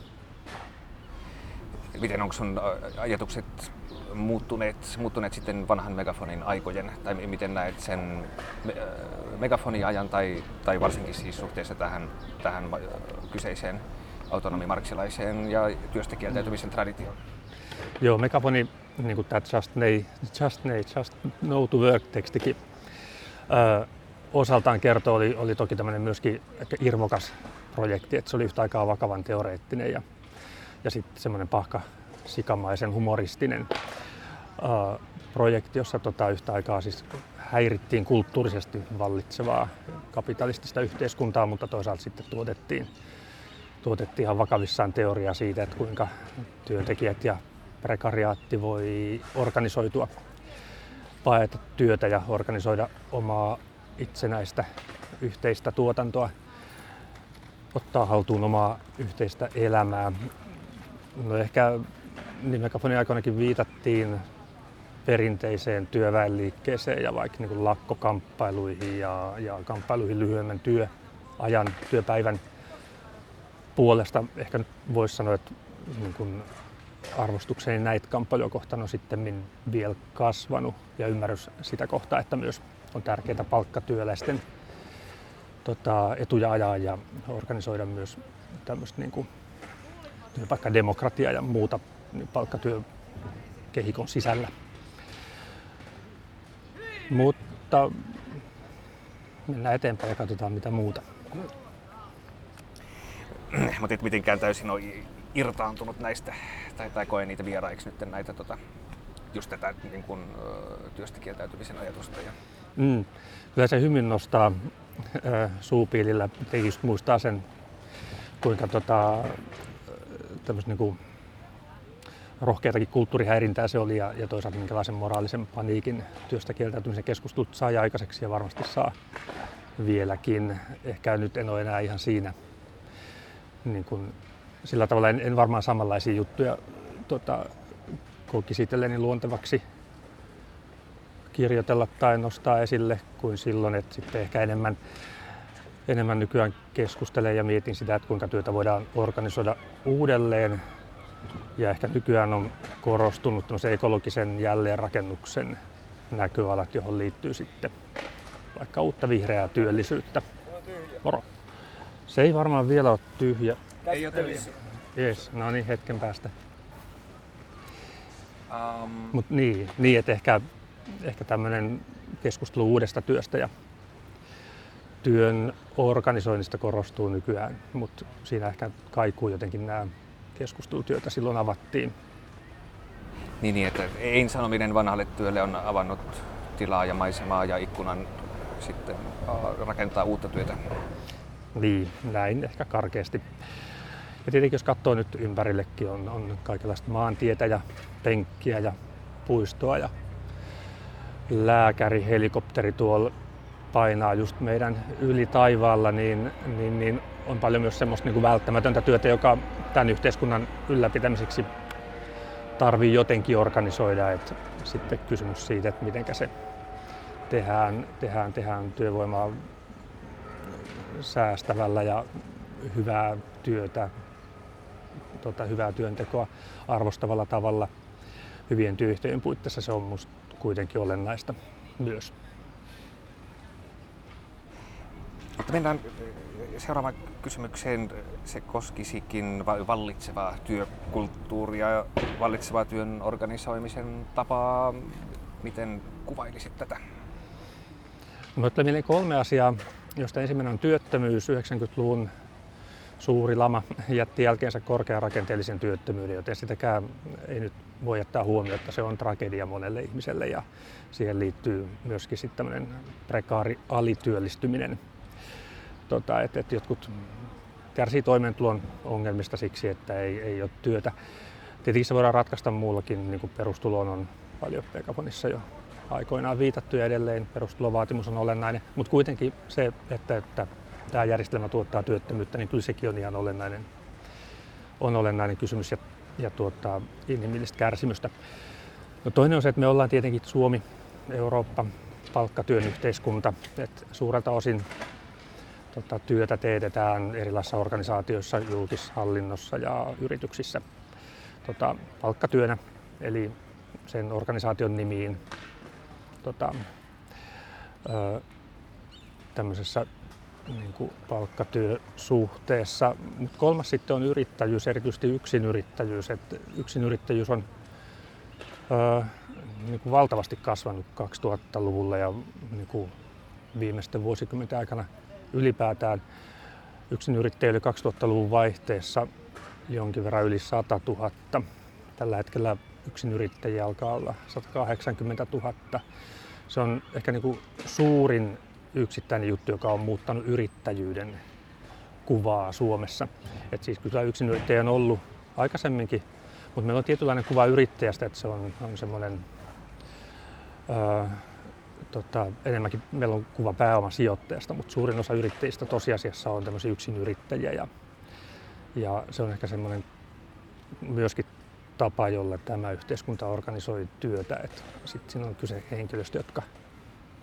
Miten onko sun ajatukset muuttuneet, muuttuneet sitten vanhan megafonin aikojen, tai miten näet sen megafoniajan tai, tai varsinkin siis suhteessa tähän, tähän kyseiseen autonomimarksilaiseen ja työstä kieltäytymisen traditioon? Joo, megafoni, niin kuin tämä Just Nay, Just, Nay, Just No to Work-tekstikin osaltaan kertoo, oli, oli toki tämmöinen myöskin irvokas projekti, että se oli yhtä aikaa vakavan teoreettinen ja, ja sitten semmoinen pahka sikamaisen humoristinen uh, projekti, jossa tota yhtä aikaa siis häirittiin kulttuurisesti vallitsevaa kapitalistista yhteiskuntaa, mutta toisaalta sitten tuotettiin, tuotettiin ihan vakavissaan teoriaa siitä, että kuinka työntekijät ja prekariaatti voi organisoitua, paeta työtä ja organisoida omaa itsenäistä yhteistä tuotantoa, ottaa haltuun omaa yhteistä elämää. No ehkä niin megafonin aikoinakin viitattiin perinteiseen työväenliikkeeseen ja vaikka niin lakkokamppailuihin ja, ja kamppailuihin lyhyemmän työajan, työpäivän puolesta. Ehkä nyt voisi sanoa, että niin kuin arvostukseni näitä kamppailuja kohtaan on sitten vielä kasvanut ja ymmärrys sitä kohtaa, että myös on tärkeää palkkatyöläisten tota, etuja ajaa ja organisoida myös tämmöistä niin kuin työpaikkademokratiaa ja muuta niin palkkatyökehikon sisällä. Mutta mennään eteenpäin ja katsotaan mitä muuta. Mutta et mitenkään täysin on irtaantunut näistä, tai, tai koe niitä vieraiksi nyt näitä tota, just tätä niin kun, työstä kieltäytymisen ajatusta. Ja... Mm. Kyllä se hyvin nostaa suupiilillä, just muistaa sen, kuinka tota, niin kuin rohkeatakin kulttuurihäirintää se oli ja, ja toisaalta minkälaisen moraalisen paniikin työstä kieltäytymisen keskustelut sai aikaiseksi ja varmasti saa vieläkin. Ehkä nyt en ole enää ihan siinä niin kuin, sillä tavalla en, en varmaan samanlaisia juttuja tota, kokisi itselleni luontevaksi kirjoitella tai nostaa esille kuin silloin, että sitten ehkä enemmän, enemmän nykyään keskustelen ja mietin sitä, että kuinka työtä voidaan organisoida uudelleen ja ehkä nykyään on korostunut ekologisen jälleenrakennuksen näköalat, johon liittyy sitten vaikka uutta vihreää työllisyyttä. Moro. Se ei varmaan vielä ole tyhjä. Ei ole tyhjä. Yes, no niin, hetken päästä. Um... Mutta niin, niin, että ehkä, ehkä tämmöinen keskustelu uudesta työstä ja työn organisoinnista korostuu nykyään, mutta siinä ehkä kaikuu jotenkin nämä keskustelut, joita silloin avattiin. Niin, niin että ei sanominen vanhalle työlle on avannut tilaa ja maisemaa ja ikkunan sitten rakentaa uutta työtä. Niin, näin ehkä karkeasti. Ja tietenkin jos katsoo nyt ympärillekin, on, on kaikenlaista maantietä ja penkkiä ja puistoa ja lääkäri, helikopteri tuolla painaa just meidän yli taivaalla, niin, niin, niin on paljon myös semmoista niin kuin välttämätöntä työtä, joka tämän yhteiskunnan ylläpitämiseksi tarvii jotenkin organisoida. Että sitten kysymys siitä, että miten se tehdään, tehdään, tehdään työvoimaa säästävällä ja hyvää työtä, tota, hyvää työntekoa arvostavalla tavalla hyvien työyhteisöjen puitteissa se on minusta kuitenkin olennaista myös. Mutta mennään seuraavaan kysymykseen. Se koskisikin vallitsevaa työkulttuuria ja vallitsevaa työn organisoimisen tapaa. Miten kuvailisit tätä? No, mieleen kolme asiaa, josta ensimmäinen on työttömyys 90-luvun suuri lama jätti jälkeensä korkean rakenteellisen työttömyyden, joten sitäkään ei nyt voi jättää huomioon, että se on tragedia monelle ihmiselle ja siihen liittyy myöskin sitten tämmöinen prekaari alityöllistyminen. Tota, että, että jotkut kärsii toimeentulon ongelmista siksi, että ei, ei ole työtä. Tietenkin se voidaan ratkaista muullakin, niin kuin perustuloon on paljon Pegafonissa jo aikoinaan viitattu ja edelleen perustulovaatimus on olennainen, mutta kuitenkin se, että, että tämä järjestelmä tuottaa työttömyyttä, niin kyllä sekin on ihan olennainen, on olennainen kysymys ja, ja tuottaa inhimillistä kärsimystä. No toinen on se, että me ollaan tietenkin Suomi, Eurooppa, palkkatyön yhteiskunta, että suurelta osin tota, työtä teetetään erilaisissa organisaatioissa, julkishallinnossa ja yrityksissä tota, palkkatyönä, eli sen organisaation nimiin tota, ö, tämmöisessä niin kuin palkkatyösuhteessa. Mut kolmas sitten on yrittäjyys, erityisesti yksinyrittäjyys. Et yksinyrittäjyys on ö, niin kuin valtavasti kasvanut 2000-luvulla ja niin kuin viimeisten vuosikymmenten aikana ylipäätään. Yksinyrittäjä 2000-luvun vaihteessa jonkin verran yli 100 000. Tällä hetkellä yksinyrittäjiä alkaa olla 180 000. Se on ehkä niin kuin suurin yksittäinen juttu, joka on muuttanut yrittäjyyden kuvaa Suomessa. Et siis kyllä yksinyrittäjä on ollut aikaisemminkin, mutta meillä on tietynlainen kuva yrittäjästä, että se on, on semmoinen öö, tota, enemmänkin meillä on kuva pääomasijoittajasta, mutta suurin osa yrittäjistä tosiasiassa on tämmöisiä yksinyrittäjiä ja, ja se on ehkä semmoinen myöskin tapa, jolla tämä yhteiskunta organisoi työtä. Sitten siinä on kyse henkilöstä, jotka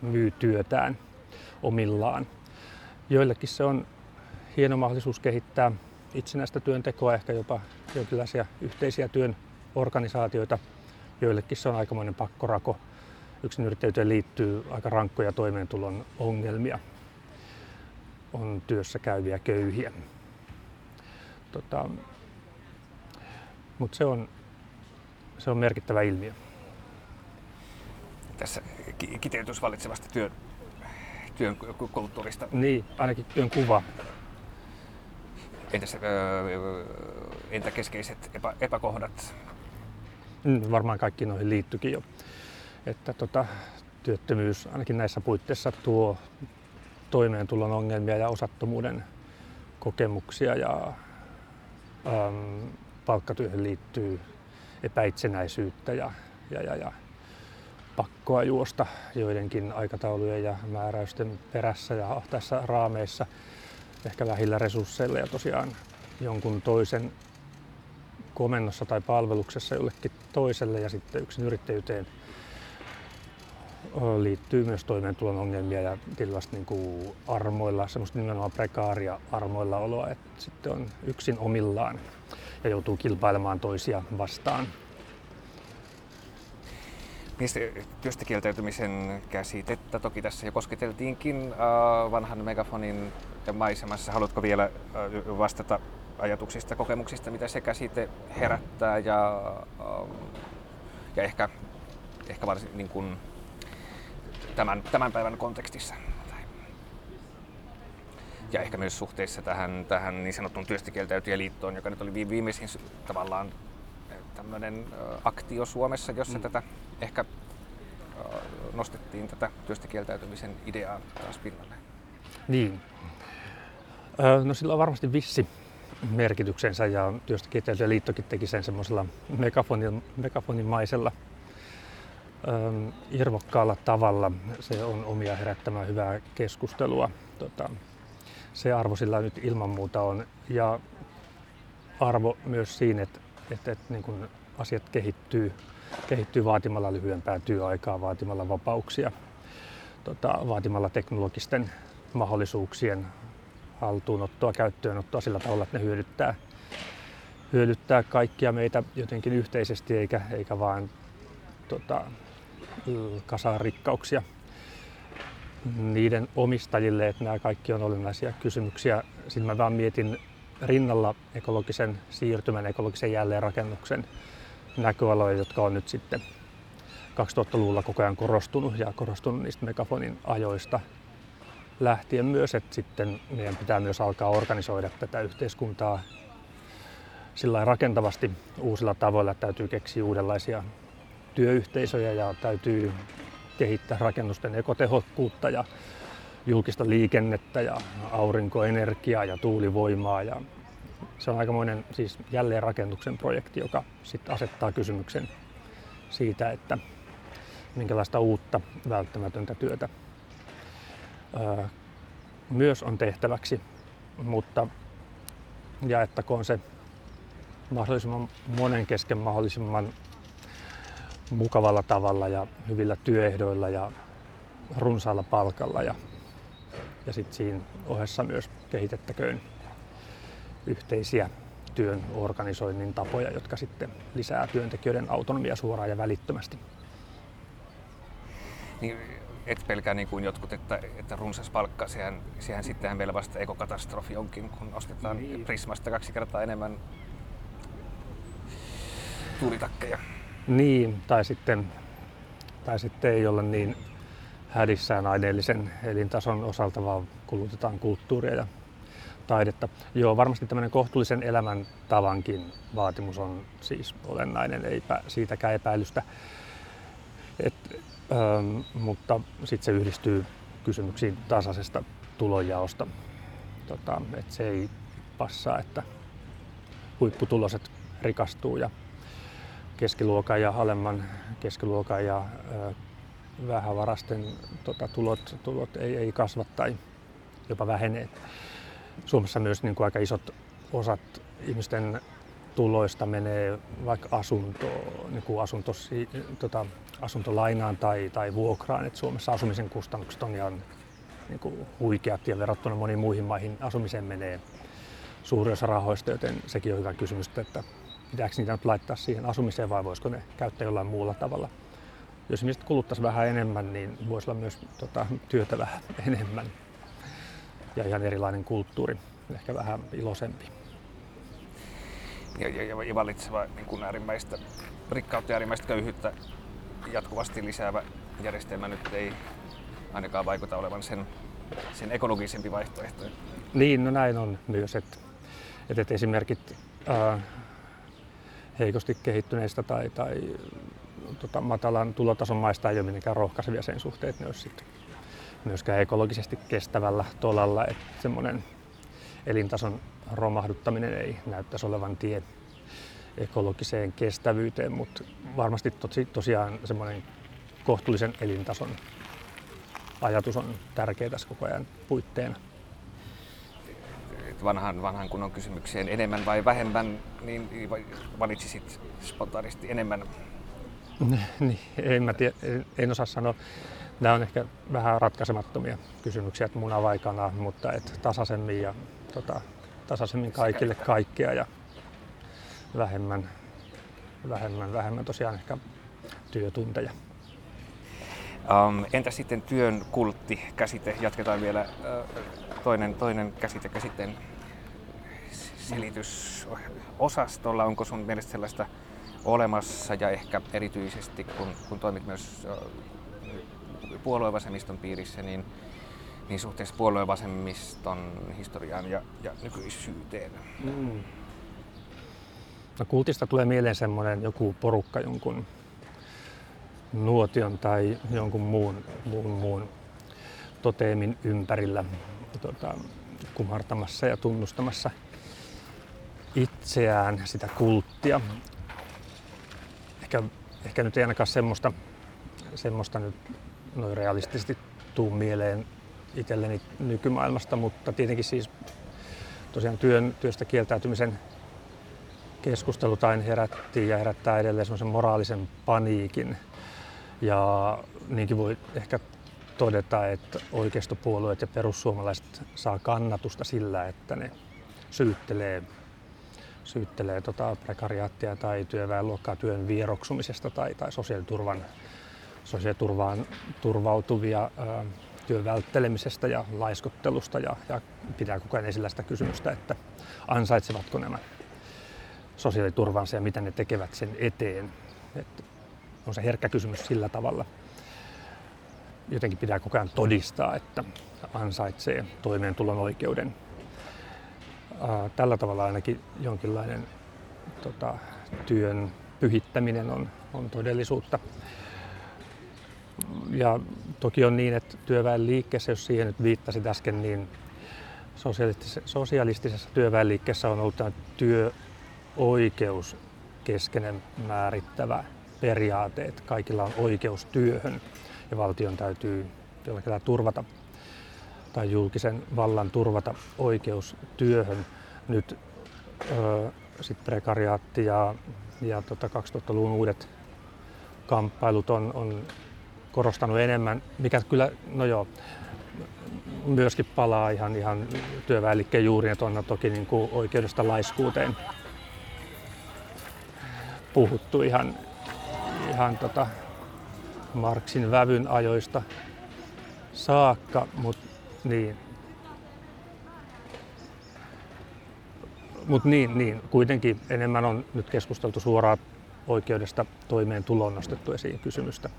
myy työtään omillaan. Joillekin se on hieno mahdollisuus kehittää itsenäistä työntekoa, ehkä jopa jonkinlaisia yhteisiä työn organisaatioita. Joillekin se on aikamoinen pakkorako. Yksinyrittäjyyteen liittyy aika rankkoja toimeentulon ongelmia. On työssä käyviä köyhiä. Tota, mutta se on, se on merkittävä ilmiö. Tässä kiteytys valitsevasta työn, työn kulttuurista. Niin, ainakin työn kuva. Entäs, entä keskeiset epä, epäkohdat? Mm, varmaan kaikki noihin liittyykin jo. Että tota, työttömyys ainakin näissä puitteissa tuo toimeentulon ongelmia ja osattomuuden kokemuksia ja äm, palkkatyöhön liittyy epäitsenäisyyttä ja, ja, ja, ja pakkoa juosta joidenkin aikataulujen ja määräysten perässä ja tässä raameissa, ehkä vähillä resursseilla ja tosiaan jonkun toisen komennossa tai palveluksessa jollekin toiselle ja sitten yksin yrittäjyyteen liittyy myös toimeentulon ongelmia ja tietysti niin kuin armoilla, semmoista nimenomaan prekaaria armoilla oloa, että sitten on yksin omillaan ja joutuu kilpailemaan toisia vastaan. Niistä työstä kieltäytymisen käsitettä toki tässä jo kosketeltiinkin vanhan megafonin maisemassa. Haluatko vielä vastata ajatuksista, kokemuksista, mitä se käsite herättää ja, ja ehkä, ehkä varsin niin kuin tämän, tämän päivän kontekstissa? ja ehkä myös suhteessa tähän, tähän niin sanottuun työstäkieltäytyjäliittoon, joka nyt oli viimeisin tavallaan tämmöinen aktio Suomessa, jossa mm. tätä ehkä nostettiin tätä työstäkieltäytymisen ideaa taas pinnalle. Niin. No sillä on varmasti vissi merkityksensä ja työstäkieltäytyjäliittokin teki sen semmoisella megafonin, megafonimaisella irvokkaalla tavalla. Se on omia herättämään hyvää keskustelua. Tota, se arvo sillä nyt ilman muuta on. Ja arvo myös siinä, että, että, että niin kuin asiat kehittyy, kehittyy vaatimalla lyhyempää työaikaa, vaatimalla vapauksia, tota, vaatimalla teknologisten mahdollisuuksien haltuunottoa, käyttöönottoa sillä tavalla, että ne hyödyttää, hyödyttää kaikkia meitä jotenkin yhteisesti eikä, eikä vaan tota, kasaa rikkauksia niiden omistajille, että nämä kaikki on olennaisia kysymyksiä. Sitten mä vaan mietin rinnalla ekologisen siirtymän, ekologisen jälleenrakennuksen näköaloja, jotka on nyt sitten 2000-luvulla koko ajan korostunut ja korostunut niistä megafonin ajoista lähtien myös, että sitten meidän pitää myös alkaa organisoida tätä yhteiskuntaa sillä rakentavasti uusilla tavoilla. Täytyy keksiä uudenlaisia työyhteisöjä ja täytyy kehittää rakennusten ekotehokkuutta ja julkista liikennettä ja aurinkoenergiaa ja tuulivoimaa. Ja se on aikamoinen siis jälleen rakennuksen projekti, joka sitten asettaa kysymyksen siitä, että minkälaista uutta välttämätöntä työtä myös on tehtäväksi, mutta jaettakoon se mahdollisimman monen kesken mahdollisimman mukavalla tavalla ja hyvillä työehdoilla ja runsaalla palkalla ja, ja sitten siinä ohessa myös kehitettäköön yhteisiä työn organisoinnin tapoja, jotka sitten lisää työntekijöiden autonomia suoraan ja välittömästi. Niin, et pelkää niin kuin jotkut, että, että runsas palkka, sehän, sehän sittenhän meillä vasta ekokatastrofi onkin, kun ostetaan niin. Prismasta kaksi kertaa enemmän tuulitakkeja. Niin, tai sitten, tai sitten ei olla niin hädissään aineellisen elintason osalta, vaan kulutetaan kulttuuria ja taidetta. Joo, varmasti tämmöinen kohtuullisen elämäntavankin vaatimus on siis olennainen, ei siitäkään epäilystä. Et, ähm, mutta sitten se yhdistyy kysymyksiin tasaisesta tulonjaosta. Tota, et se ei passaa, että huipputuloset rikastuu ja keskiluokan ja alemman keskiluokan ja ö, vähävarasten tota, tulot, tulot ei, ei kasva tai jopa vähenee. Suomessa myös niin kuin aika isot osat ihmisten tuloista menee vaikka asuntoon, niin kuin asuntosi, tota, asuntolainaan tai, tai vuokraan. Et Suomessa asumisen kustannukset on ihan niin kuin huikeat ja verrattuna moniin muihin maihin asumiseen menee suuri osa rahoista, joten sekin on hyvä kysymys, että pitääkö niitä nyt laittaa siihen asumiseen vai voisiko ne käyttää jollain muulla tavalla. Jos ihmiset kuluttaisi vähän enemmän, niin voisi olla myös tota, työtä vähän enemmän ja ihan erilainen kulttuuri, ehkä vähän iloisempi. Ja, ja, ja vallitseva niin kuin äärimmäistä rikkautta ja äärimmäistä köyhyyttä jatkuvasti lisäävä järjestelmä nyt ei ainakaan vaikuta olevan sen, sen ekologisempi vaihtoehto. Niin, no näin on myös, että, että esimerkit ää, heikosti kehittyneistä tai, tai tota, matalan tulotason maista ei ole mitenkään rohkaisevia sen suhteen, että ne olisi myöskään ekologisesti kestävällä tolalla. Että semmoinen elintason romahduttaminen ei näyttäisi olevan tie ekologiseen kestävyyteen, mutta varmasti tosi, tosiaan semmoinen kohtuullisen elintason ajatus on tärkeä tässä koko ajan puitteena vanhan, vanhan kunnon kysymykseen enemmän vai vähemmän, niin valitsisit spontaanisti enemmän? Niin, en, mä tiedä, en osaa sanoa. Nämä on ehkä vähän ratkaisemattomia kysymyksiä, että muna vai kana, mutta et tasaisemmin ja tota, tasaisemmin kaikille kaikkea ja vähemmän, vähemmän, vähemmän tosiaan ehkä työtunteja. Um, entä sitten työn kultti, käsite? Jatketaan vielä uh, toinen, toinen käsite käsitteen selitysosastolla. Onko sun mielestä sellaista olemassa ja ehkä erityisesti kun, kun toimit myös puoluevasemmiston piirissä, niin, niin suhteessa puoluevasemmiston historiaan ja, ja nykyisyyteen? Mm. No kultista tulee mieleen semmoinen joku porukka jonkun nuotion tai jonkun muun, muun, muun toteemin ympärillä tota, kumartamassa ja tunnustamassa itseään, sitä kulttia. Ehkä, ehkä nyt ei ainakaan semmoista, semmoista nyt noin realistisesti tuu mieleen itselleni nykymaailmasta, mutta tietenkin siis tosiaan työn, työstä kieltäytymisen keskustelut aina herätti ja herättää edelleen semmoisen moraalisen paniikin. Ja niinkin voi ehkä todeta, että oikeistopuolueet ja perussuomalaiset saa kannatusta sillä, että ne syyttelee syyttelee tota prekariaattia tai työväenluokkaa työn vieroksumisesta tai, tai sosiaaliturvan, sosiaaliturvaan turvautuvia ää, työn välttelemisestä ja laiskottelusta ja, ja pitää koko ajan esillä sitä kysymystä, että ansaitsevatko nämä sosiaaliturvansa ja mitä ne tekevät sen eteen. Että on se herkkä kysymys sillä tavalla. jotenkin pitää koko ajan todistaa, että ansaitsee toimeentulon oikeuden. Tällä tavalla ainakin jonkinlainen tota, työn pyhittäminen on, on todellisuutta. Ja toki on niin, että työväenliikkeessä, jos siihen nyt viittasit äsken, niin sosialistisessa, sosialistisessa työväenliikkeessä on ollut tämä työoikeus keskeinen määrittävä periaate, että kaikilla on oikeus työhön ja valtion täytyy jollakin turvata tai julkisen vallan turvata oikeus työhön. Nyt sitten prekariaatti ja, ja tota 2000-luvun uudet kamppailut on, on korostanut enemmän, mikä kyllä, no joo, myöskin palaa ihan, ihan työväenliikkeen juuriin, että on toki niin kuin oikeudesta laiskuuteen puhuttu ihan, ihan tota Marksin vävyn ajoista saakka, mutta niin. Mutta niin, niin, kuitenkin enemmän on nyt keskusteltu suoraan oikeudesta toimeentuloon nostettu esiin kysymystä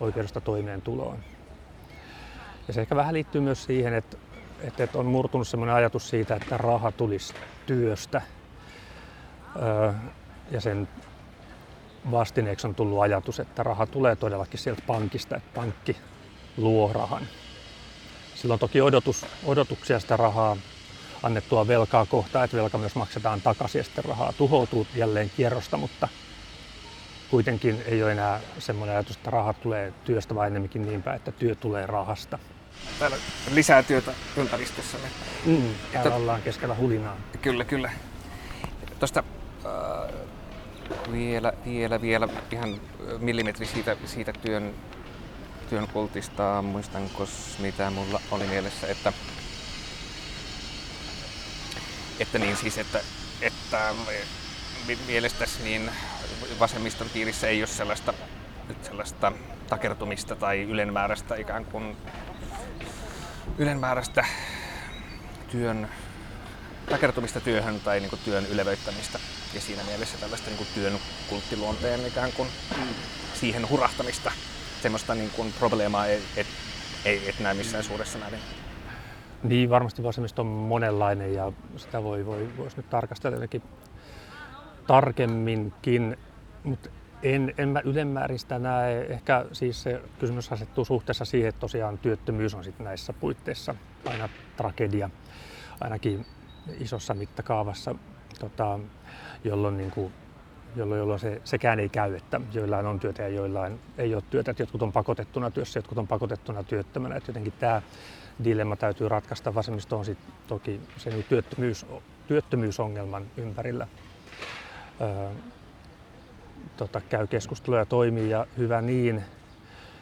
oikeudesta toimeentuloon. Ja se ehkä vähän liittyy myös siihen, että, että on murtunut sellainen ajatus siitä, että raha tulisi työstä. Öö, ja sen vastineeksi on tullut ajatus, että raha tulee todellakin sieltä pankista, että pankki luo rahan. Sillä on toki odotus, odotuksia sitä rahaa annettua velkaa kohtaan, että velka myös maksetaan takaisin ja sitten rahaa tuhoutuu jälleen kierrosta, mutta kuitenkin ei ole enää semmoinen ajatus, että rahat tulee työstä, vaan enemmänkin niin päin, että työ tulee rahasta. Täällä lisää työtä ympäristössämme. Mm, täällä että, ollaan keskellä hulinaa. Kyllä, kyllä. Tuosta äh, vielä, vielä, vielä ihan millimetri siitä, siitä työn, työn kultista. Muistanko, mitä mulla oli mielessä, että, että niin siis, että, että mielestäsi niin vasemmiston piirissä ei ole sellaista, sellaista takertumista tai ylenmääräistä ikään kuin ylenmääräistä työn takertumista työhön tai niin kuin työn ylevöittämistä ja siinä mielessä tällaista niin kuin työn kulttiluonteen ikään kuin siihen hurahtamista. Semmoista niin kuin probleemaa ei, et, ei et näe missään suuressa määrin. Niin, varmasti vasemmisto on monenlainen ja sitä voi, voi, voisi nyt tarkastella jotenkin tarkemminkin, mutta en, en mä ylemmäärin sitä näe. Ehkä siis se kysymys asettuu suhteessa siihen, että tosiaan työttömyys on sitten näissä puitteissa aina tragedia, ainakin isossa mittakaavassa, tota, jolloin, niin kuin, jolloin, jolloin se, sekään ei käy, että joillain on työtä ja joillain ei ole työtä, että jotkut on pakotettuna työssä, jotkut on pakotettuna työttömänä. Että jotenkin tämä dilemma täytyy ratkaista. Vasemmisto on sitten toki sen työttömyys, työttömyysongelman ympärillä tota, käy keskustelua ja toimii ja hyvä niin.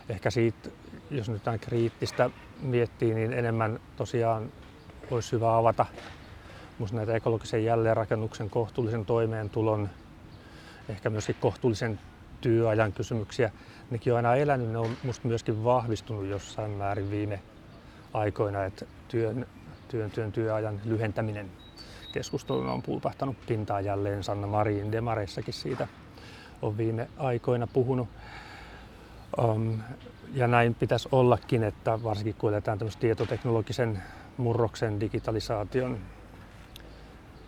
Ehkä siitä, jos nyt jotain kriittistä miettii, niin enemmän tosiaan olisi hyvä avata musta näitä ekologisen jälleenrakennuksen, kohtuullisen toimeentulon, ehkä myöskin kohtuullisen työajan kysymyksiä. Nekin on aina elänyt, ne on musta myöskin vahvistunut jossain määrin viime aikoina, että työn, työn, työn työajan lyhentäminen keskustelun on pulpahtanut pintaan jälleen. Sanna Marin Demareissakin siitä on viime aikoina puhunut. Um, ja näin pitäisi ollakin, että varsinkin kun eletään tietoteknologisen murroksen, digitalisaation,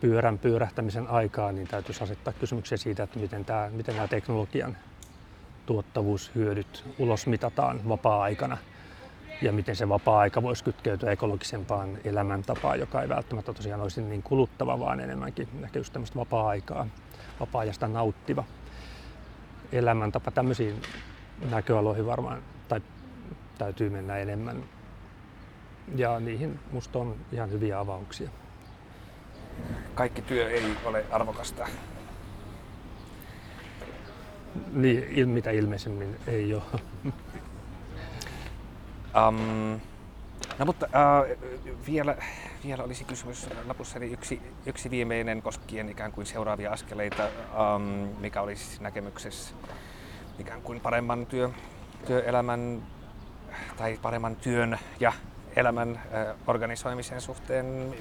pyörän pyörähtämisen aikaa, niin täytyisi asettaa kysymyksiä siitä, että miten, tämä, miten nämä teknologian tuottavuushyödyt ulosmitataan vapaa-aikana ja miten se vapaa-aika voisi kytkeytyä ekologisempaan elämäntapaan, joka ei välttämättä tosiaan olisi niin kuluttava, vaan enemmänkin ehkä just tämmöistä vapaa-aikaa, vapaa-ajasta nauttiva elämäntapa. Tämmöisiin näköaloihin varmaan tai täytyy mennä enemmän. Ja niihin musta on ihan hyviä avauksia. Kaikki työ ei ole arvokasta. Niin, mitä ilmeisemmin ei ole. Um, no mutta uh, vielä, vielä olisi kysymys lopussa eli yksi, yksi viimeinen koskien ikään kuin seuraavia askeleita, um, mikä olisi näkemyksessä ikään kuin paremman työ, työelämän tai paremman työn ja elämän uh, organisoimisen suhteen,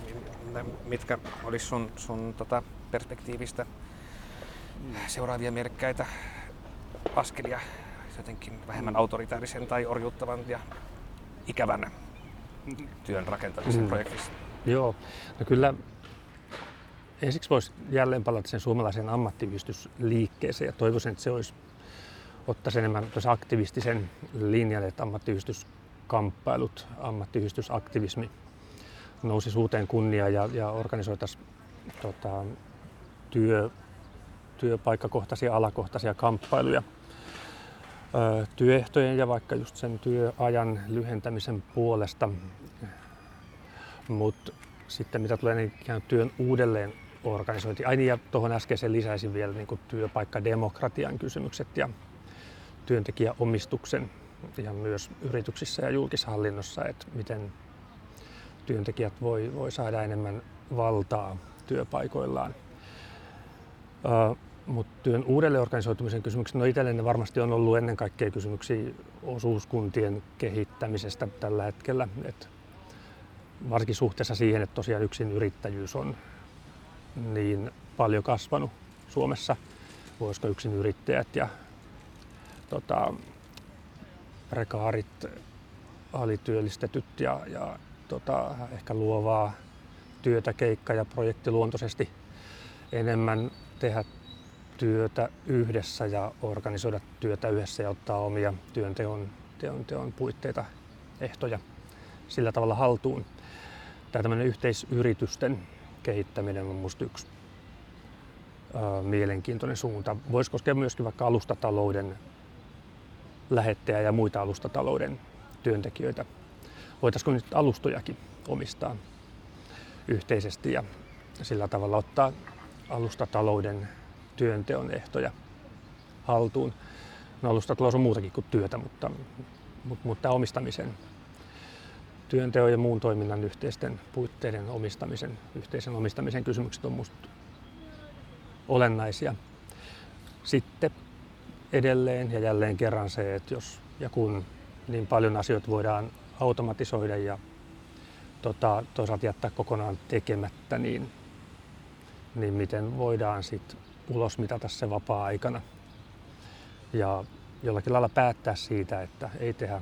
mitkä olisi sun, sun tota, perspektiivistä seuraavia merkkäitä askelia jotenkin vähemmän autoritäärisen tai orjuuttavan ja ikävän työn rakentamisen mm. projektissa? Joo, no kyllä ensiksi voisi jälleen palata sen suomalaisen ammattiyhdistysliikkeeseen ja toivoisin, että se olisi ottaisi enemmän aktivistisen linjan, että ammattiyhdistyskamppailut, ammattiyhdistysaktivismi nousi uuteen kunniaan ja, ja organisoitaisiin tota, työ, työpaikkakohtaisia, alakohtaisia kamppailuja ö, työehtojen ja vaikka just sen työajan lyhentämisen puolesta. Mutta sitten mitä tulee niin työn uudelleen organisointi. Ai niin, ja tuohon äskeiseen lisäisin vielä niin työpaikkademokratian kysymykset ja työntekijäomistuksen ja myös yrityksissä ja julkishallinnossa, että miten työntekijät voi, voi saada enemmän valtaa työpaikoillaan. Uh, mutta työn uudelleenorganisoitumisen kysymykset, no itselleni varmasti on ollut ennen kaikkea kysymyksiä osuuskuntien kehittämisestä tällä hetkellä. Et varsinkin suhteessa siihen, että tosiaan yksin yrittäjyys on niin paljon kasvanut Suomessa. Voisiko yksin yrittäjät ja tota, prekaarit, alityöllistetyt ja, ja tota, ehkä luovaa työtä keikka- ja projektiluontoisesti enemmän tehdä työtä yhdessä ja organisoida työtä yhdessä ja ottaa omia työnteon teon, teon puitteita, ehtoja sillä tavalla haltuun. Tämä tämmöinen yhteisyritysten kehittäminen on minusta yksi ää, mielenkiintoinen suunta. Voisi koskea myöskin vaikka alustatalouden lähettejä ja muita alustatalouden työntekijöitä. Voitaisiko nyt alustojakin omistaa yhteisesti ja sillä tavalla ottaa alustatalouden työnteon ehtoja haltuun. No alustatalous on muutakin kuin työtä, mutta, mutta, mutta tämä omistamisen, työnteon ja muun toiminnan yhteisten puitteiden omistamisen, yhteisen omistamisen kysymykset on minusta olennaisia. Sitten edelleen ja jälleen kerran se, että jos ja kun niin paljon asioita voidaan automatisoida ja tota, toisaalta jättää kokonaan tekemättä, niin, niin miten voidaan sitten ulos mitata se vapaa-aikana. Ja jollakin lailla päättää siitä, että ei tehdä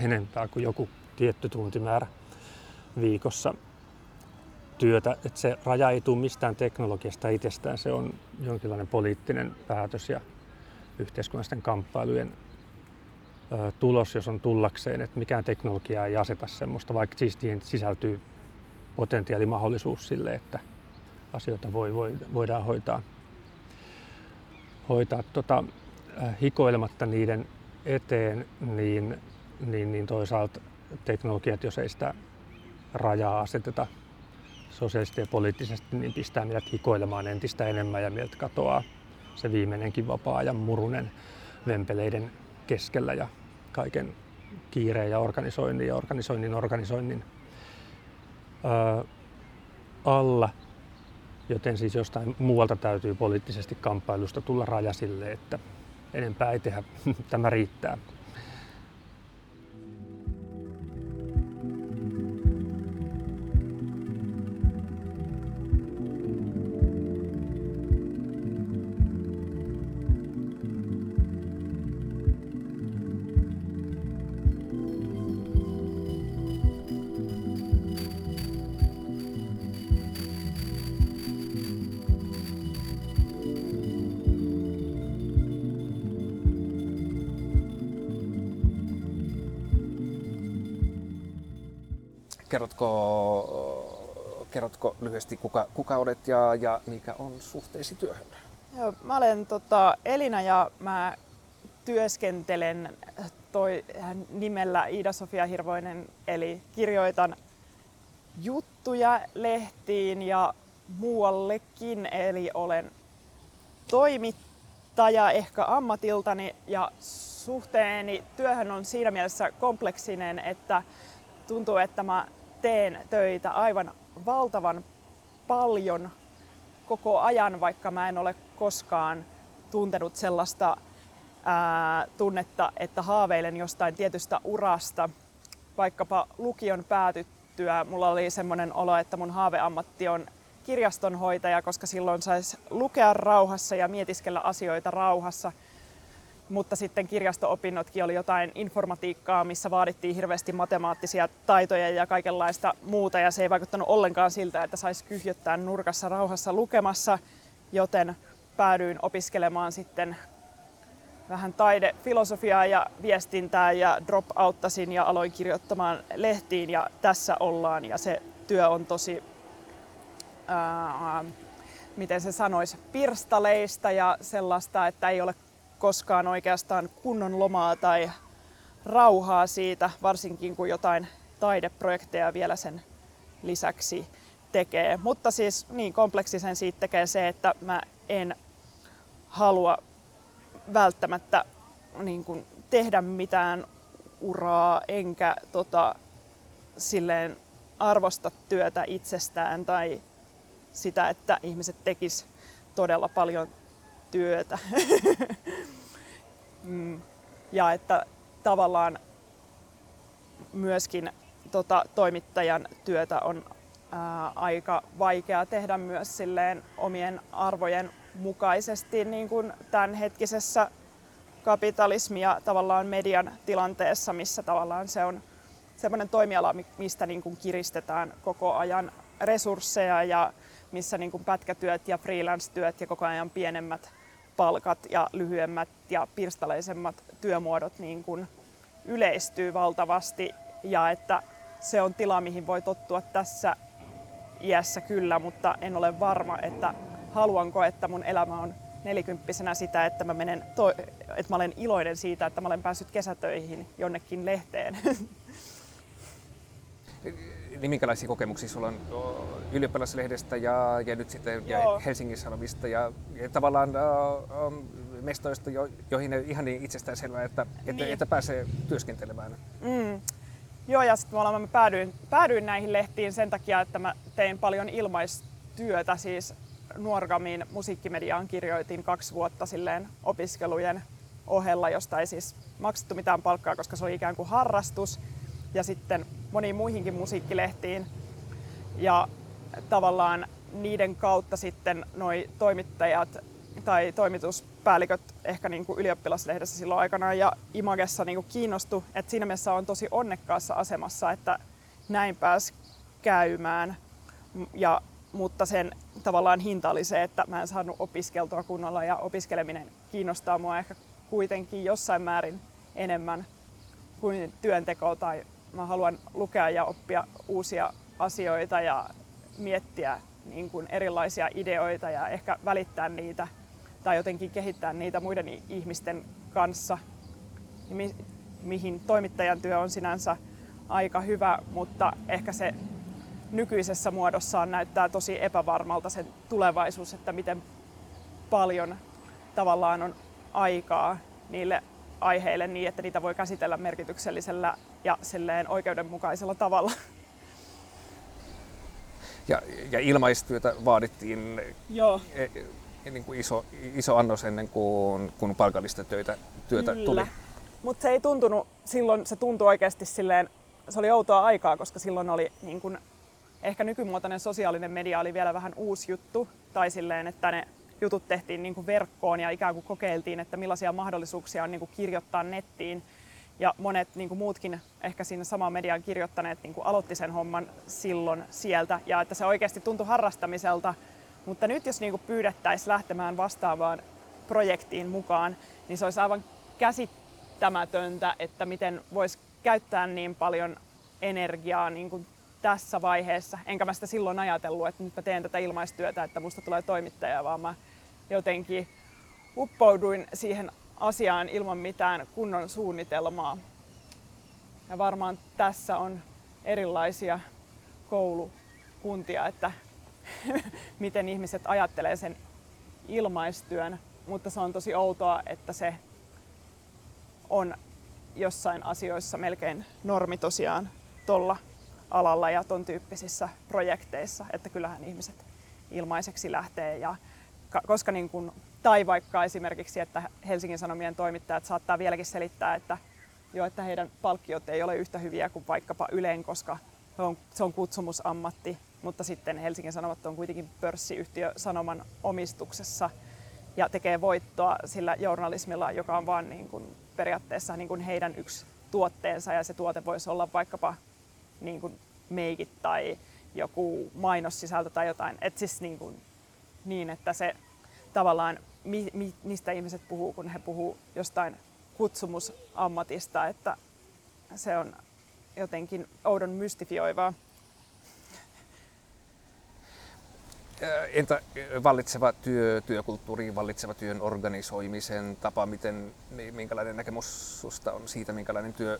enempää kuin joku tietty tuntimäärä viikossa työtä. Että se raja ei tule mistään teknologiasta itsestään, se on jonkinlainen poliittinen päätös ja yhteiskunnallisten kamppailujen tulos, jos on tullakseen, että mikään teknologia ei aseta semmoista, vaikka siis siihen sisältyy potentiaali mahdollisuus sille, että asioita voi, voi, voidaan hoitaa, hoitaa. Tota, hikoilematta niiden eteen, niin, niin, niin toisaalta teknologiat, jos ei sitä rajaa aseteta sosiaalisesti ja poliittisesti, niin pistää meidät hikoilemaan entistä enemmän ja meiltä katoaa se viimeinenkin vapaa-ajan murunen vempeleiden keskellä ja kaiken kiireen ja organisoinnin ja organisoinnin organisoinnin alla. Joten siis jostain muualta täytyy poliittisesti kamppailusta tulla raja sille, että enempää ei tehdä, tämä riittää. Kerrotko, kerrotko lyhyesti, kuka, kuka olet ja, ja mikä on suhteesi työhön? Joo, mä olen tota, Elina ja mä työskentelen toi nimellä Iida-Sofia Hirvoinen, eli kirjoitan juttuja lehtiin ja muuallekin, eli olen toimittaja ehkä ammatiltani ja suhteeni työhön on siinä mielessä kompleksinen, että tuntuu, että mä teen töitä aivan valtavan paljon koko ajan, vaikka mä en ole koskaan tuntenut sellaista ää, tunnetta, että haaveilen jostain tietystä urasta. Vaikkapa lukion päätyttyä mulla oli semmoinen olo, että mun haaveammatti on kirjastonhoitaja, koska silloin saisi lukea rauhassa ja mietiskellä asioita rauhassa. Mutta sitten kirjasto-opinnotkin oli jotain informatiikkaa, missä vaadittiin hirveästi matemaattisia taitoja ja kaikenlaista muuta, ja se ei vaikuttanut ollenkaan siltä, että saisi kyhjöttää nurkassa rauhassa lukemassa, joten päädyin opiskelemaan sitten vähän taidefilosofiaa ja viestintää ja drop-outtasin ja aloin kirjoittamaan lehtiin. Ja tässä ollaan. Ja se työ on tosi, ää, miten se sanoisi, pirstaleista ja sellaista, että ei ole koskaan oikeastaan kunnon lomaa tai rauhaa siitä, varsinkin kun jotain taideprojekteja vielä sen lisäksi tekee. Mutta siis niin kompleksisen siitä tekee se, että mä en halua välttämättä niin kuin, tehdä mitään uraa, enkä tota, silleen arvosta työtä itsestään tai sitä, että ihmiset tekis todella paljon työtä. Mm. ja että tavallaan myöskin tota, toimittajan työtä on ää, aika vaikea tehdä myös silleen omien arvojen mukaisesti niin kuin tämänhetkisessä kapitalismi- ja tavallaan median tilanteessa, missä tavallaan se on semmoinen toimiala, mistä niin kuin kiristetään koko ajan resursseja ja missä niin kuin pätkätyöt ja freelance-työt ja koko ajan pienemmät palkat ja lyhyemmät ja pirstaleisemmat työmuodot niin kuin yleistyy valtavasti ja että se on tila, mihin voi tottua tässä iässä kyllä, mutta en ole varma, että haluanko, että mun elämä on nelikymppisenä sitä, että mä, menen to- että mä olen iloinen siitä, että mä olen päässyt kesätöihin jonnekin lehteen. Niin minkälaisia kokemuksia sulla on ylioppilaslehdestä ja, ja nyt sitten ja Helsingin Sanomista ja, ja tavallaan uh, um, mestoista, jo, joihin ei ihan niin itsestään selvää, että, että, niin. että pääsee työskentelemään? Mm. Joo, ja sitten mä päädyin, päädyin näihin lehtiin sen takia, että mä tein paljon ilmaistyötä, siis Nuorgamin musiikkimediaan kirjoitin kaksi vuotta silleen opiskelujen ohella, josta ei siis maksettu mitään palkkaa, koska se oli ikään kuin harrastus. Ja sitten moniin muihinkin musiikkilehtiin. Ja tavallaan niiden kautta sitten noi toimittajat tai toimituspäälliköt ehkä niin kuin ylioppilaslehdessä silloin aikanaan ja Imagessa niin kuin kiinnostu. että siinä mielessä on tosi onnekkaassa asemassa, että näin pääsi käymään. Ja mutta sen tavallaan hinta oli se, että mä en saanut opiskeltua kunnolla ja opiskeleminen kiinnostaa mua ehkä kuitenkin jossain määrin enemmän kuin työnteko tai mä haluan lukea ja oppia uusia asioita ja miettiä niin kuin erilaisia ideoita ja ehkä välittää niitä tai jotenkin kehittää niitä muiden ihmisten kanssa, mi- mihin toimittajan työ on sinänsä aika hyvä, mutta ehkä se nykyisessä muodossaan näyttää tosi epävarmalta sen tulevaisuus, että miten paljon tavallaan on aikaa niille aiheille niin, että niitä voi käsitellä merkityksellisellä ja silleen oikeudenmukaisella tavalla. Ja, ja ilmaistyötä vaadittiin Joo. E, e, niin kuin iso, iso annos ennen kuin, kun palkallista töitä, työtä Kyllä. tuli. Mutta se ei tuntunut, silloin se tuntui oikeasti silleen, se oli outoa aikaa, koska silloin oli niin kun ehkä nykymuotoinen sosiaalinen media oli vielä vähän uusi juttu, tai silleen, että ne jutut tehtiin niin kuin verkkoon ja ikään kuin kokeiltiin, että millaisia mahdollisuuksia on niin kuin kirjoittaa nettiin. Ja monet niin kuin muutkin ehkä siinä samaan mediaan kirjoittaneet niin kuin aloitti sen homman silloin sieltä, ja että se oikeasti tuntui harrastamiselta. Mutta nyt jos niin kuin pyydettäisiin lähtemään vastaavaan projektiin mukaan, niin se olisi aivan käsittämätöntä, että miten voisi käyttää niin paljon energiaa niin kuin tässä vaiheessa. Enkä mä sitä silloin ajatellut, että nyt mä teen tätä ilmaistyötä, että musta tulee toimittaja, vaan mä jotenkin uppouduin siihen asiaan ilman mitään kunnon suunnitelmaa. Ja varmaan tässä on erilaisia koulukuntia, että miten ihmiset ajattelee sen ilmaistyön, mutta se on tosi outoa, että se on jossain asioissa melkein normi tosiaan tuolla alalla ja ton tyyppisissä projekteissa, että kyllähän ihmiset ilmaiseksi lähtee. Ja koska niin kun, tai vaikka esimerkiksi, että Helsingin Sanomien toimittajat saattaa vieläkin selittää, että, jo, että heidän palkkiot ei ole yhtä hyviä kuin vaikkapa Yleen, koska on, se on kutsumusammatti, mutta sitten Helsingin Sanomat on kuitenkin pörssiyhtiö Sanoman omistuksessa, ja tekee voittoa sillä journalismilla, joka on vaan niin kuin periaatteessa niin kuin heidän yksi tuotteensa ja se tuote voisi olla vaikkapa niin kuin meikit tai joku mainossisältö tai jotain. Et siis niin, kuin, niin, että se tavallaan, mi, mi, mistä ihmiset puhuu, kun he puhuu jostain kutsumusammatista, että se on jotenkin oudon mystifioivaa. Entä vallitseva työ, työkulttuuri, vallitseva työn organisoimisen tapa, miten, minkälainen näkemys susta on siitä, minkälainen työ,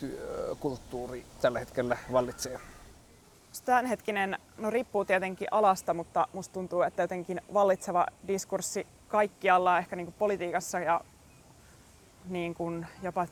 työkulttuuri tällä hetkellä vallitsee? Tämänhetkinen, no riippuu tietenkin alasta, mutta musta tuntuu, että jotenkin vallitseva diskurssi kaikkialla, ehkä niin kuin politiikassa ja niin kuin jopa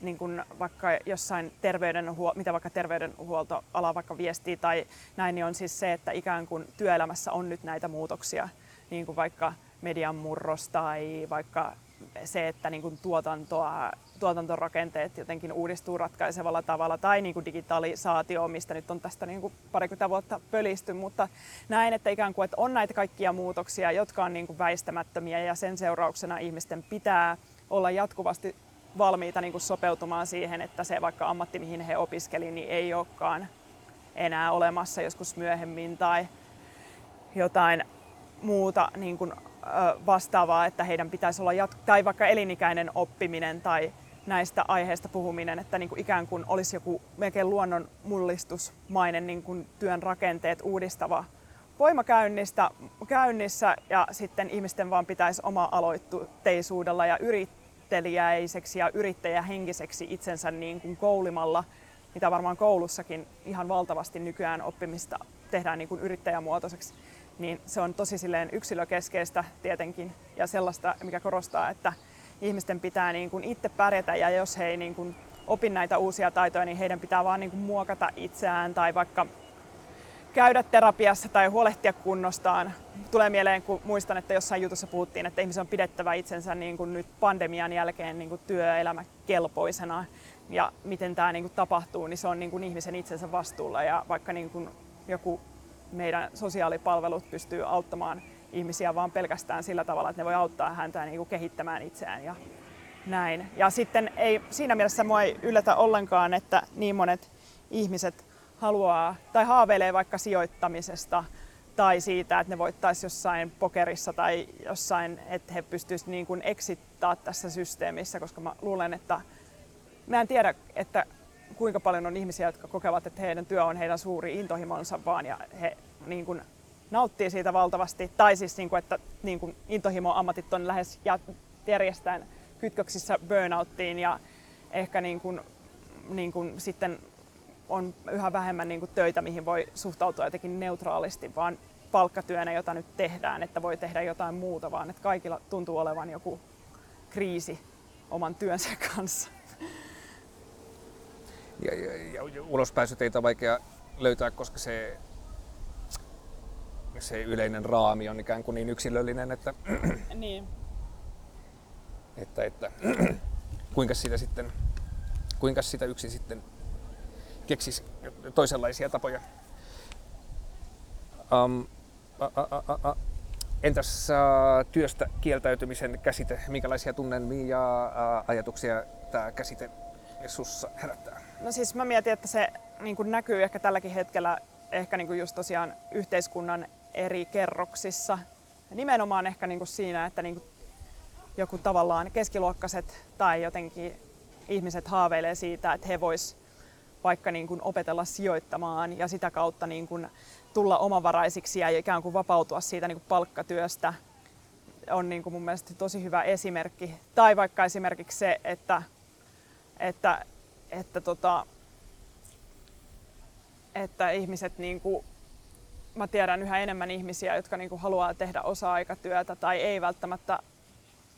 niin kuin vaikka jossain terveydenhuolto, mitä vaikka terveydenhuoltoala vaikka viestii tai näin, niin on siis se, että ikään kuin työelämässä on nyt näitä muutoksia, niin kuin vaikka median murros tai vaikka se, että niin kuin tuotantoa, tuotantorakenteet jotenkin uudistuu ratkaisevalla tavalla tai niin kuin digitalisaatio, mistä nyt on tästä niin kuin parikymmentä vuotta pölisty, mutta näin, että ikään kuin että on näitä kaikkia muutoksia, jotka on niin kuin väistämättömiä ja sen seurauksena ihmisten pitää olla jatkuvasti valmiita niin kuin sopeutumaan siihen, että se vaikka ammatti, mihin he opiskelivat, niin ei olekaan enää olemassa joskus myöhemmin tai jotain muuta niin kuin, vastaavaa, että heidän pitäisi olla jat- tai vaikka elinikäinen oppiminen tai näistä aiheista puhuminen, että niin kuin ikään kuin olisi joku melkein luonnon mullistusmainen niin kuin työn rakenteet uudistava voima käynnistä, käynnissä ja sitten ihmisten vaan pitäisi oma aloitteisuudella ja yrittelijäiseksi ja yrittäjähenkiseksi itsensä niin kuin koulimalla, mitä varmaan koulussakin ihan valtavasti nykyään oppimista tehdään niin kuin yrittäjämuotoiseksi niin se on tosi silleen yksilökeskeistä tietenkin ja sellaista, mikä korostaa, että ihmisten pitää niin kuin itse pärjätä ja jos he ei niin kuin opi näitä uusia taitoja, niin heidän pitää vaan niin kuin muokata itseään tai vaikka käydä terapiassa tai huolehtia kunnostaan. Tulee mieleen, kun muistan, että jossain jutussa puhuttiin, että ihmisen on pidettävä itsensä niin kuin nyt pandemian jälkeen niin kuin työelämäkelpoisena. Ja miten tämä niin kuin tapahtuu, niin se on niin kuin ihmisen itsensä vastuulla. Ja vaikka niin kuin joku meidän sosiaalipalvelut pystyy auttamaan ihmisiä vaan pelkästään sillä tavalla, että ne voi auttaa häntä niin kuin kehittämään itseään ja näin. Ja sitten ei, siinä mielessä mua ei yllätä ollenkaan, että niin monet ihmiset haluaa tai haaveilee vaikka sijoittamisesta tai siitä, että ne voittaisi jossain pokerissa tai jossain, että he pystyisivät niin kuin eksittää tässä systeemissä, koska mä luulen, että mä en tiedä, että kuinka paljon on ihmisiä, jotka kokevat, että heidän työ on heidän suuri intohimonsa vaan ja he niin kuin, nauttii siitä valtavasti. Tai siis, niin kuin, että niin kuin, intohimo-ammatit on lähes järjestään kytköksissä burnouttiin ja ehkä niin kuin, niin kuin, sitten on yhä vähemmän niin kuin, töitä, mihin voi suhtautua jotenkin neutraalisti, vaan palkkatyönä, jota nyt tehdään, että voi tehdä jotain muuta, vaan että kaikilla tuntuu olevan joku kriisi oman työnsä kanssa ja, ja, ja ulospääsyteitä on vaikea löytää, koska se, se yleinen raami on ikään kuin niin yksilöllinen, että, niin. että, että kuinka sitä sitten, kuinka sitä yksi sitten keksisi toisenlaisia tapoja. Um, a, a, a, a. Entäs uh, työstä kieltäytymisen käsite, minkälaisia tunnelmia ja uh, ajatuksia tämä käsite sussa herättää? No siis mä mietin, että se niin kuin näkyy ehkä tälläkin hetkellä ehkä niin kuin just tosiaan yhteiskunnan eri kerroksissa. Ja nimenomaan ehkä niin kuin siinä, että niin kuin joku tavallaan keskiluokkaiset tai jotenkin ihmiset haaveilee siitä, että he vois vaikka niin kuin opetella sijoittamaan ja sitä kautta niin kuin tulla omavaraisiksi ja ikään kuin vapautua siitä niin kuin palkkatyöstä on niin kuin mun mielestä tosi hyvä esimerkki. Tai vaikka esimerkiksi se, että, että että, tota, että ihmiset niin kuin, mä tiedän yhä enemmän ihmisiä, jotka niin kuin haluaa tehdä osa-aikatyötä tai ei välttämättä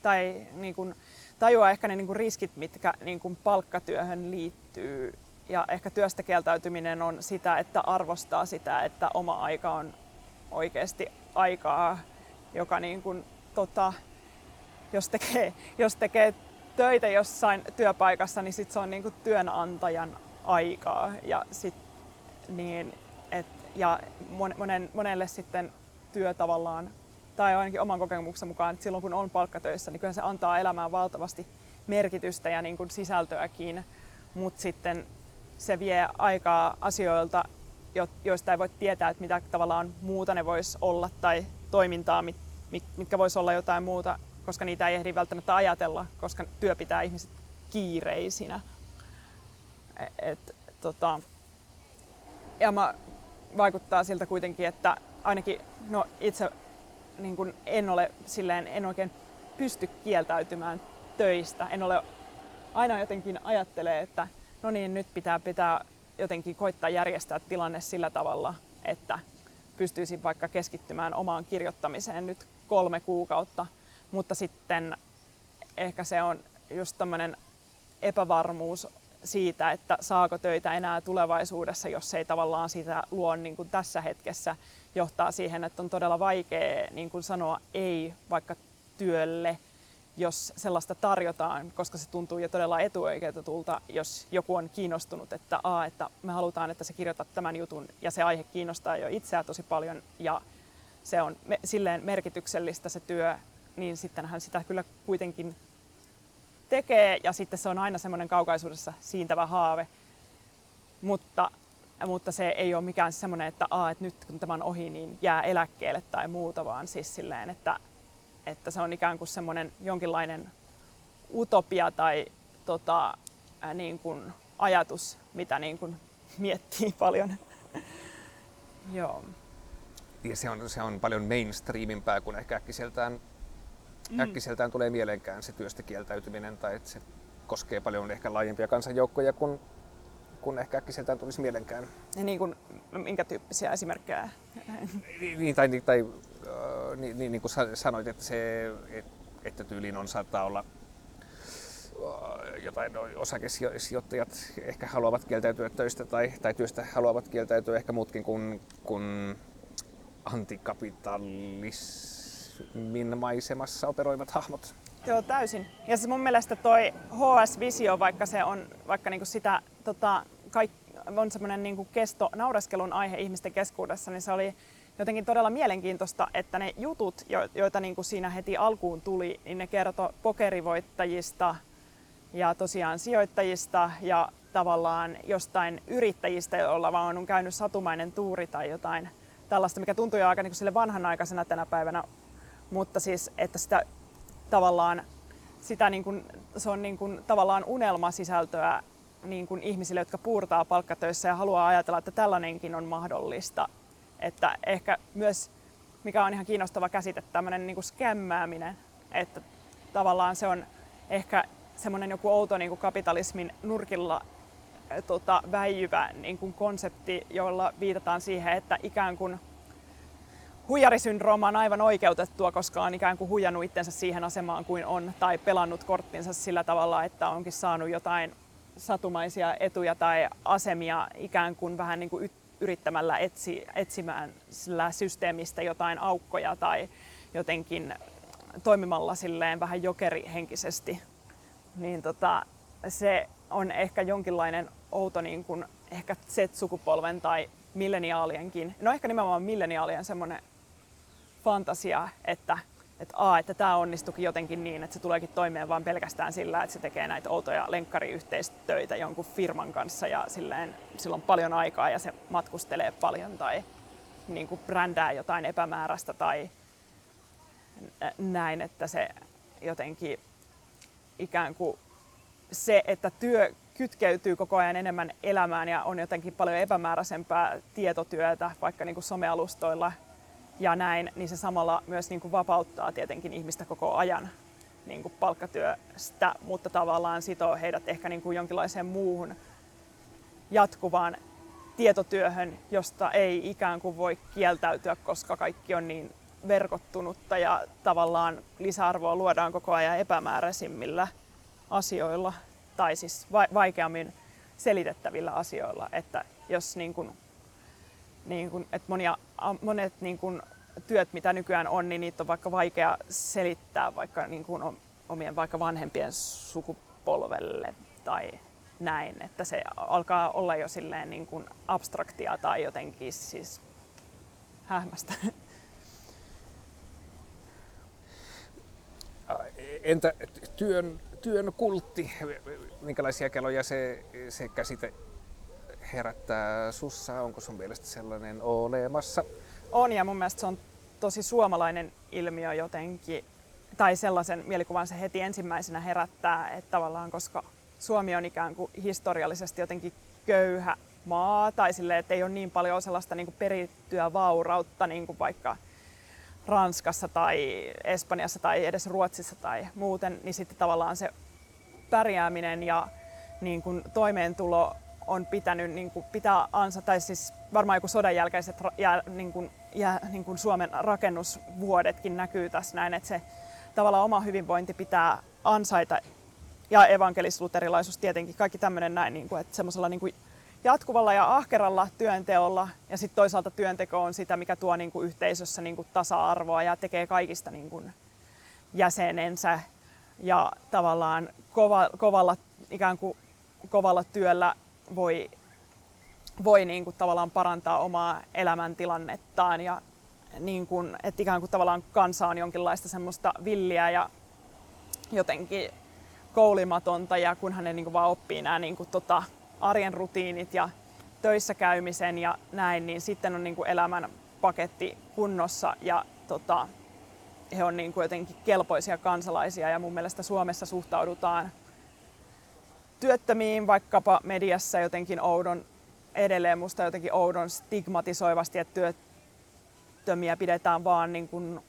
tai niin kuin, tajua ehkä ne niin kuin riskit, mitkä niin kuin palkkatyöhön liittyy. Ja ehkä työstä kieltäytyminen on sitä, että arvostaa sitä, että oma aika on oikeasti aikaa, joka niin kuin, tota, jos, tekee, jos tekee töitä jossain työpaikassa, niin sit se on niinku työnantajan aikaa. Ja, sit, niin, et, ja monen, monelle sitten työ tavallaan tai ainakin oman kokemuksen mukaan, että silloin kun on palkkatöissä, niin kyllä se antaa elämään valtavasti merkitystä ja niin kuin sisältöäkin, mutta sitten se vie aikaa asioilta, joista ei voi tietää, että mitä tavallaan muuta ne voisi olla tai toimintaa, mitkä voisi olla jotain muuta, koska niitä ei ehdi välttämättä ajatella, koska työ pitää ihmiset kiireisinä. E, et, tota, ja mä, vaikuttaa siltä kuitenkin, että ainakin no itse niin kun en ole silleen, en oikein pysty kieltäytymään töistä. En ole aina jotenkin ajattelee, että no niin, nyt pitää, pitää jotenkin koittaa järjestää tilanne sillä tavalla, että pystyisin vaikka keskittymään omaan kirjoittamiseen nyt kolme kuukautta, mutta sitten ehkä se on just tämmöinen epävarmuus siitä, että saako töitä enää tulevaisuudessa, jos ei tavallaan sitä luo niin kuin tässä hetkessä, johtaa siihen, että on todella vaikea niin kuin sanoa ei vaikka työlle, jos sellaista tarjotaan, koska se tuntuu jo todella etuoikeutetulta, jos joku on kiinnostunut, että, a, että me halutaan, että sä kirjoitat tämän jutun. Ja se aihe kiinnostaa jo itseä tosi paljon ja se on me, silleen merkityksellistä se työ, niin sittenhän sitä kyllä kuitenkin tekee ja sitten se on aina semmoinen kaukaisuudessa siintävä haave. Mutta, mutta se ei ole mikään semmoinen, että, a, että nyt kun tämä on ohi, niin jää eläkkeelle tai muuta, vaan siis silleen, että, että se on ikään kuin semmoinen jonkinlainen utopia tai tota, ää, niin kuin ajatus, mitä niin kuin miettii paljon. Joo. Ja se on, se on paljon mainstreamimpää kuin ehkä äkkiseltään mm. äkkiseltään tulee mieleenkään se työstä kieltäytyminen tai että se koskee paljon ehkä laajempia kansanjoukkoja kuin, kun ehkä äkkiseltään tulisi mielenkään. Ja niin kuin, minkä tyyppisiä esimerkkejä? Niin, tai, tai äh, niin, niin, niin kuin sanoit, että, se, että tyyliin on saattaa olla äh, jotain no, osakesijoittajat ehkä haluavat kieltäytyä töistä tai, tai työstä haluavat kieltäytyä ehkä muutkin kuin, kuin antikapitalis min maisemassa operoivat hahmot. Joo, täysin. Ja se mun mielestä toi HS-visio, vaikka se on vaikka niinku sitä tota, kaik, on semmoinen niinku kesto, naureskelun aihe ihmisten keskuudessa, niin se oli jotenkin todella mielenkiintoista, että ne jutut, joita niinku siinä heti alkuun tuli, niin ne kertoi pokerivoittajista ja tosiaan sijoittajista ja tavallaan jostain yrittäjistä, joilla vaan on käynyt satumainen tuuri tai jotain tällaista, mikä tuntuu jo aika niin sille vanhanaikaisena tänä päivänä mutta siis, että sitä tavallaan, sitä niin kuin, se on niin kuin, tavallaan unelmasisältöä niin kuin ihmisille, jotka puurtaa palkkatöissä ja haluaa ajatella, että tällainenkin on mahdollista. Että ehkä myös, mikä on ihan kiinnostava käsite, tämmöinen niin skämmääminen, että tavallaan se on ehkä semmoinen joku outo niin kuin kapitalismin nurkilla tota, väijyvä niin kuin konsepti, jolla viitataan siihen, että ikään kuin huijarisyndrooma on aivan oikeutettua, koska on ikään kuin huijannut itsensä siihen asemaan kuin on tai pelannut korttinsa sillä tavalla, että onkin saanut jotain satumaisia etuja tai asemia ikään kuin vähän niin kuin yrittämällä etsi, etsimään sillä systeemistä jotain aukkoja tai jotenkin toimimalla silleen vähän jokerihenkisesti. Niin tota, se on ehkä jonkinlainen outo niin kuin ehkä Z-sukupolven tai milleniaalienkin, no ehkä nimenomaan milleniaalien semmoinen fantasia, että että, a, että tämä onnistukin jotenkin niin, että se tuleekin toimeen vain pelkästään sillä, että se tekee näitä outoja lenkkariyhteistöitä jonkun firman kanssa ja silleen, sillä on paljon aikaa ja se matkustelee paljon tai niin kuin brändää jotain epämääräistä tai näin, että se jotenkin ikään kuin se, että työ kytkeytyy koko ajan enemmän elämään ja on jotenkin paljon epämääräisempää tietotyötä vaikka niin kuin somealustoilla ja näin, niin se samalla myös niin kuin vapauttaa tietenkin ihmistä koko ajan niin kuin palkkatyöstä, mutta tavallaan sitoo heidät ehkä niin kuin jonkinlaiseen muuhun jatkuvaan tietotyöhön, josta ei ikään kuin voi kieltäytyä, koska kaikki on niin verkottunutta ja tavallaan lisäarvoa luodaan koko ajan epämääräisimmillä asioilla tai siis vaikeammin selitettävillä asioilla, että jos niin kuin niin kuin, että monia, monet niin kuin, työt, mitä nykyään on, niin niitä on vaikka vaikea selittää vaikka niin kuin omien vaikka vanhempien sukupolvelle tai näin, että se alkaa olla jo silleen niin kuin abstraktia tai jotenkin siis hähmästä. entä työn, työn kultti, minkälaisia keloja se, se käsite herättää sussa? Onko sun mielestä sellainen olemassa? On ja mun mielestä se on tosi suomalainen ilmiö jotenkin, tai sellaisen mielikuvan se heti ensimmäisenä herättää, että tavallaan koska Suomi on ikään kuin historiallisesti jotenkin köyhä maa, tai sille, että ei ole niin paljon sellaista niin kuin perittyä vaurautta niin kuin vaikka Ranskassa tai Espanjassa tai edes Ruotsissa tai muuten, niin sitten tavallaan se pärjääminen ja niin kuin toimeentulo on pitänyt niin kuin pitää ansa, tai siis varmaan joku sodan jälkeiset ja, niin kuin, ja, niin kuin Suomen rakennusvuodetkin näkyy tässä näin, että se tavallaan oma hyvinvointi pitää ansaita. Ja evankelis-luterilaisuus tietenkin, kaikki tämmöinen näin, niin kuin, että semmoisella niin kuin jatkuvalla ja ahkeralla työnteolla. Ja sitten toisaalta työnteko on sitä, mikä tuo niin kuin yhteisössä niin kuin tasa-arvoa ja tekee kaikista niin kuin jäsenensä. Ja tavallaan kova, kovalla, ikään kuin kovalla työllä voi, voi niin kuin tavallaan parantaa omaa elämäntilannettaan ja niin kuin, että ikään kuin tavallaan kansa on jonkinlaista semmoista villiä ja jotenkin koulimatonta ja kunhan ne niin kuin vaan oppii nämä niin kuin tota, arjen rutiinit ja töissä käymisen ja näin, niin sitten on niin kuin elämän paketti kunnossa ja tota, he on niin kuin jotenkin kelpoisia kansalaisia ja mun mielestä Suomessa suhtaudutaan työttömiin vaikkapa mediassa jotenkin oudon edelleen musta jotenkin oudon stigmatisoivasti, että työttömiä pidetään vaan niin kuin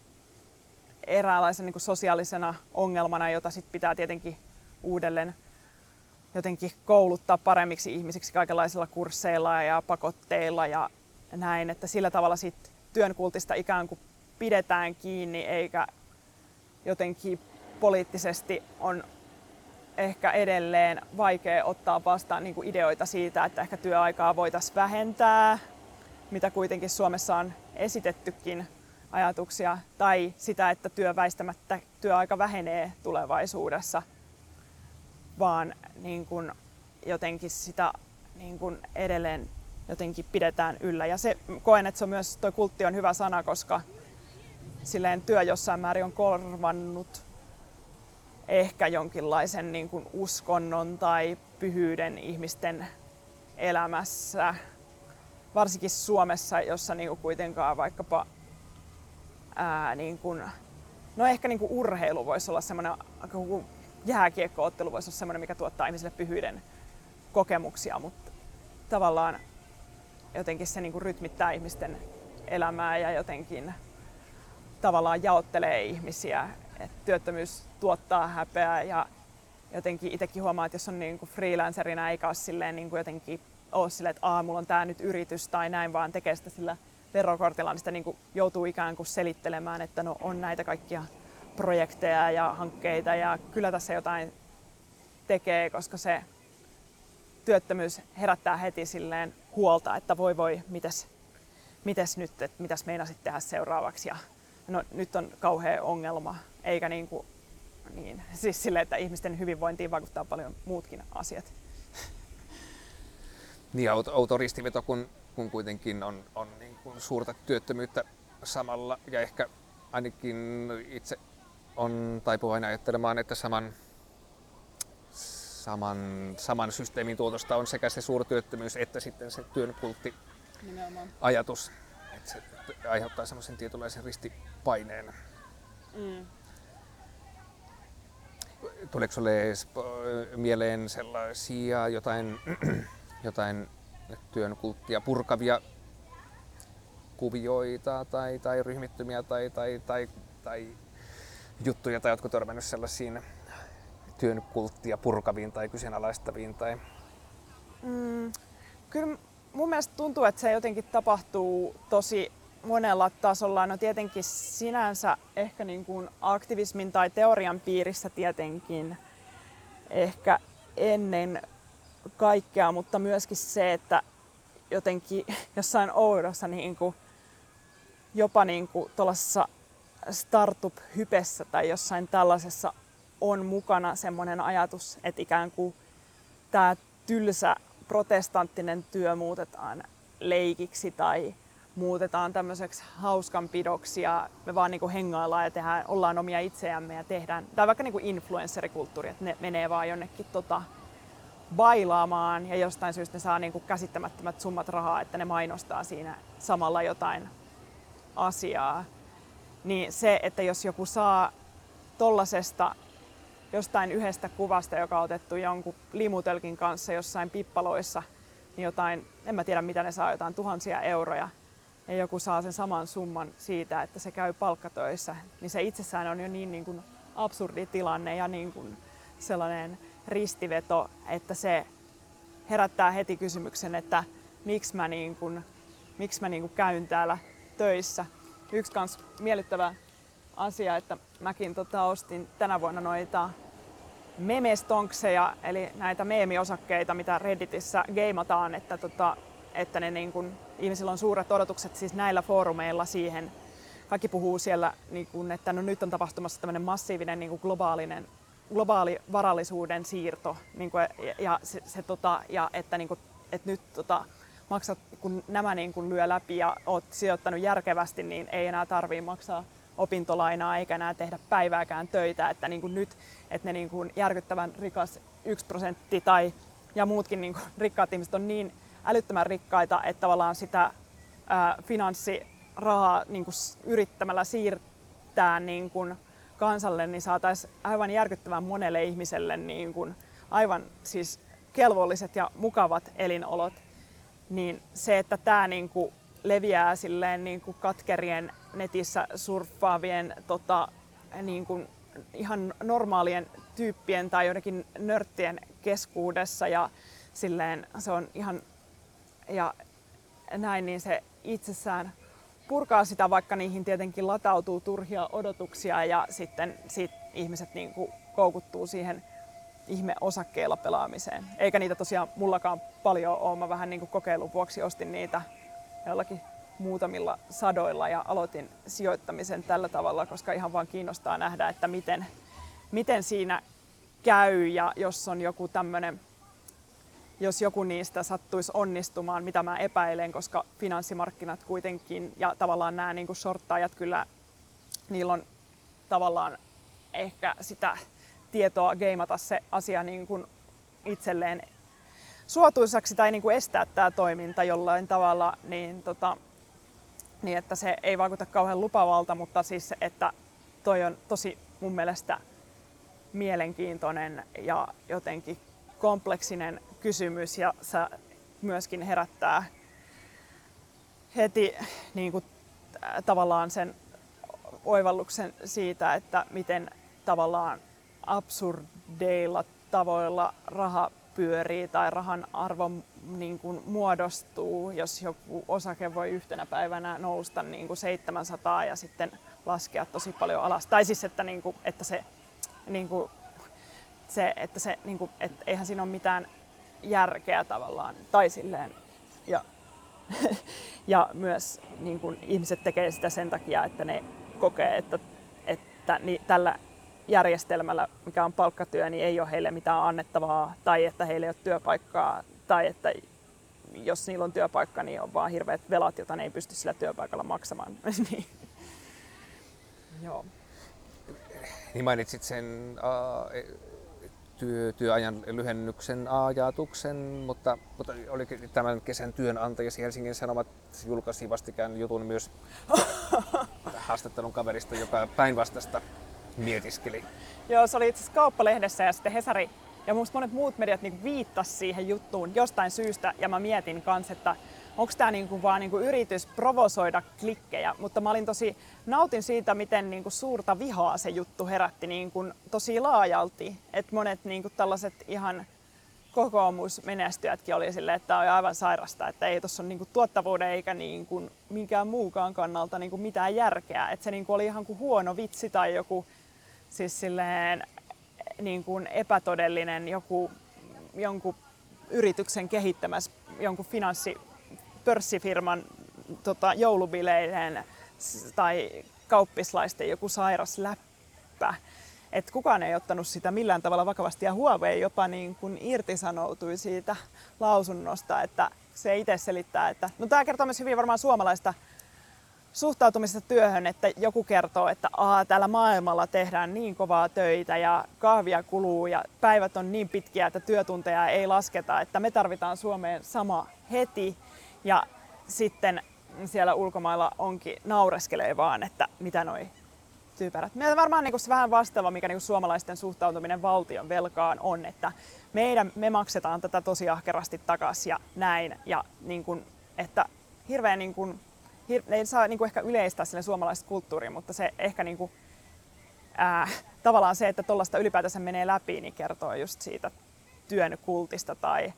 eräänlaisen niin kuin sosiaalisena ongelmana, jota sit pitää tietenkin uudelleen jotenkin kouluttaa paremmiksi ihmisiksi kaikenlaisilla kursseilla ja pakotteilla ja näin, että sillä tavalla sit työn kultista ikään kuin pidetään kiinni eikä jotenkin poliittisesti on ehkä edelleen vaikea ottaa vastaan niin kuin ideoita siitä, että ehkä työaikaa voitaisiin vähentää, mitä kuitenkin Suomessa on esitettykin ajatuksia, tai sitä, että työ väistämättä työaika vähenee tulevaisuudessa, vaan niin kuin jotenkin sitä niin kuin edelleen jotenkin pidetään yllä. Ja se, koen, että se on myös, tuo kultti on hyvä sana, koska silleen työ jossain määrin on korvannut ehkä jonkinlaisen niin kuin uskonnon tai pyhyyden ihmisten elämässä, varsinkin Suomessa, jossa niin kuin kuitenkaan vaikkapa ää, niin kuin, no ehkä niin kuin urheilu voisi olla semmoinen, jääkiekkoottelu voisi olla semmoinen, mikä tuottaa ihmisille pyhyyden kokemuksia, mutta tavallaan jotenkin se niin kuin rytmittää ihmisten elämää ja jotenkin tavallaan jaottelee ihmisiä. Et työttömyys tuottaa häpeää ja jotenkin itsekin huomaa, että jos on niin kuin freelancerina eikä ole silleen niin kuin jotenkin ole silleen, että Aa, mulla on tämä nyt yritys tai näin, vaan tekee sitä sillä verokortilla, niin sitä niin kuin joutuu ikään kuin selittelemään, että no on näitä kaikkia projekteja ja hankkeita ja kyllä tässä jotain tekee, koska se työttömyys herättää heti silleen huolta, että voi voi, mites, mites nyt, että mitäs meinasit tehdä seuraavaksi. Ja no nyt on kauhea ongelma, eikä niin kuin, niin, siis sille, että ihmisten hyvinvointiin vaikuttaa paljon muutkin asiat. Niin, outo ristiveto, kun, kun kuitenkin on, on niin kuin suurta työttömyyttä samalla ja ehkä ainakin itse on taipuvainen ajattelemaan, että saman, saman, saman systeemin tuotosta on sekä se suurtyöttömyys että sitten se työn kultti ajatus. Että se aiheuttaa semmoisen tietynlaisen ristipaineen. Mm. Tuleeko sinulle mieleen sellaisia jotain, jotain työn kulttia purkavia kuvioita tai, tai ryhmittymiä tai, tai, tai, tai juttuja tai oletko törmännyt sellaisiin työn kulttia purkaviin tai kyseenalaistaviin? Tai... Mm, kyllä mun mielestä tuntuu, että se jotenkin tapahtuu tosi monella tasolla. No tietenkin sinänsä ehkä niin kuin aktivismin tai teorian piirissä tietenkin ehkä ennen kaikkea, mutta myöskin se, että jotenkin jossain oudossa niin kuin, jopa niin kuin startup-hypessä tai jossain tällaisessa on mukana semmoinen ajatus, että ikään kuin tämä tylsä protestanttinen työ muutetaan leikiksi tai muutetaan tämmöiseksi hauskanpidoksi ja me vaan niinku hengaillaan ja tehdään, ollaan omia itseämme ja tehdään, tai vaikka niinku influensserikulttuuri, että ne menee vaan jonnekin tota, bailaamaan ja jostain syystä ne saa niinku käsittämättömät summat rahaa, että ne mainostaa siinä samalla jotain asiaa. Niin se, että jos joku saa tollasesta jostain yhdestä kuvasta, joka on otettu jonkun limutölkin kanssa jossain pippaloissa, niin jotain, en mä tiedä mitä ne saa, jotain tuhansia euroja, ja joku saa sen saman summan siitä, että se käy palkkatöissä, niin se itsessään on jo niin, niin kuin absurdi tilanne ja niin kuin sellainen ristiveto, että se herättää heti kysymyksen, että miksi mä, niin kuin, miksi mä niin kuin käyn täällä töissä. Yksi kans miellyttävä asia, että mäkin tota, ostin tänä vuonna noita memestonkseja, eli näitä meemiosakkeita, mitä Redditissä geimataan, että, tota, että ne niin kun, ihmisillä on suuret odotukset siis näillä foorumeilla siihen. Kaikki puhuu siellä, niin kun, että no nyt on tapahtumassa tämmöinen massiivinen niin globaalinen globaali varallisuuden siirto niin kuin, ja, ja, se, se, tota, ja että, niin kuin, että nyt tota, maksat, kun nämä niin kuin lyö läpi ja olet sijoittanut järkevästi, niin ei enää tarvitse maksaa opintolainaa eikä enää tehdä päivääkään töitä, että niin kuin nyt, että ne niin kuin järkyttävän rikas yksi prosentti tai ja muutkin niin kuin rikkaat ihmiset on niin älyttömän rikkaita, että tavallaan sitä ää, finanssirahaa niin kuin yrittämällä siirtää niin kuin kansalle, niin saataisiin aivan järkyttävän monelle ihmiselle niin kuin aivan siis kelvolliset ja mukavat elinolot. Niin se, että tämä niin kuin leviää silleen niin kuin katkerien netissä surffaavien tota, niin kuin ihan normaalien tyyppien tai joidenkin nörttien keskuudessa ja silleen se on ihan ja näin, niin se itsessään purkaa sitä, vaikka niihin tietenkin latautuu turhia odotuksia ja sitten sit ihmiset niin kuin koukuttuu siihen ihme osakkeilla pelaamiseen. Eikä niitä tosiaan mullakaan paljon ole. Mä vähän niin kuin kokeilun vuoksi ostin niitä jollakin muutamilla sadoilla ja aloitin sijoittamisen tällä tavalla, koska ihan vaan kiinnostaa nähdä, että miten, miten siinä käy ja jos on joku tämmöinen jos joku niistä sattuisi onnistumaan, mitä mä epäilen, koska finanssimarkkinat kuitenkin ja tavallaan nämä niin shorttaajat kyllä, niillä on tavallaan ehkä sitä tietoa geimata se asia niin kuin itselleen suotuisaksi tai niin kuin estää tämä toiminta jollain tavalla, niin, tota, niin että se ei vaikuta kauhean lupavalta, mutta siis että toi on tosi mun mielestä mielenkiintoinen ja jotenkin kompleksinen kysymys ja se myöskin herättää heti niin kuin, tavallaan sen oivalluksen siitä, että miten tavallaan absurdeilla tavoilla raha pyörii tai rahan arvo niin kuin muodostuu, jos joku osake voi yhtenä päivänä nousta niin kuin 700 ja sitten laskea tosi paljon alas. Tai siis, että, niin kuin, että se, niin kuin, se, että se, niin kuin, että eihän siinä ole mitään järkeä tavallaan. Tai silleen, ja, ja myös niin kuin ihmiset tekee sitä sen takia, että ne kokee, että, että niin, tällä järjestelmällä, mikä on palkkatyö, niin ei ole heille mitään annettavaa tai että heille ei ole työpaikkaa tai että jos niillä on työpaikka, niin on vaan hirveät velat, joita ne ei pysty sillä työpaikalla maksamaan. Niin. Joo. Niin mainitsit sen uh, työ, työajan lyhennyksen ajatuksen, mutta, mutta olikin tämän kesän työnantajasi Helsingin Sanomat julkaisi vastikään jutun myös haastattelun kaverista, joka päinvastasta mietiskeli. Joo, se oli itse asiassa kauppalehdessä ja sitten Hesari ja musta monet muut mediat niin viittasi siihen juttuun jostain syystä ja mä mietin kanssa, että onko tämä niinku vaan niinku yritys provosoida klikkejä, mutta mä olin tosi, nautin siitä, miten niinku suurta vihaa se juttu herätti niinku tosi laajalti. Että monet niinku tällaiset ihan kokoomusmenestyjätkin oli silleen, että tämä on aivan sairasta, että ei tuossa ole niinku tuottavuuden eikä niinku minkään muukaan kannalta niinku mitään järkeä. Että se niinku oli ihan kuin huono vitsi tai joku siis silleen, niinku epätodellinen joku, jonkun yrityksen kehittämässä jonkun finanssi pörssifirman tota, joulubileiden tai kauppislaisten joku sairas läppä. Et kukaan ei ottanut sitä millään tavalla vakavasti ja Huawei jopa niin kuin irtisanoutui siitä lausunnosta, että se itse selittää, että no tämä kertoo myös hyvin varmaan suomalaista suhtautumisesta työhön, että joku kertoo, että Aa, täällä maailmalla tehdään niin kovaa töitä ja kahvia kuluu ja päivät on niin pitkiä, että työtunteja ei lasketa, että me tarvitaan Suomeen sama heti. Ja sitten siellä ulkomailla onkin naureskelee vaan, että mitä noi tyypärät. Meillä varmaan niin se vähän vastaava, mikä niin suomalaisten suhtautuminen valtion velkaan on, että meidän, me maksetaan tätä tosi ahkerasti takaisin ja näin. Ja niin kuin, että hirveän niin kuin, hir, ei saa niin ehkä yleistää sille suomalaista kulttuuria, mutta se ehkä niin kuin, ää, tavallaan se, että tuollaista ylipäätänsä menee läpi, niin kertoo just siitä työn kultista tai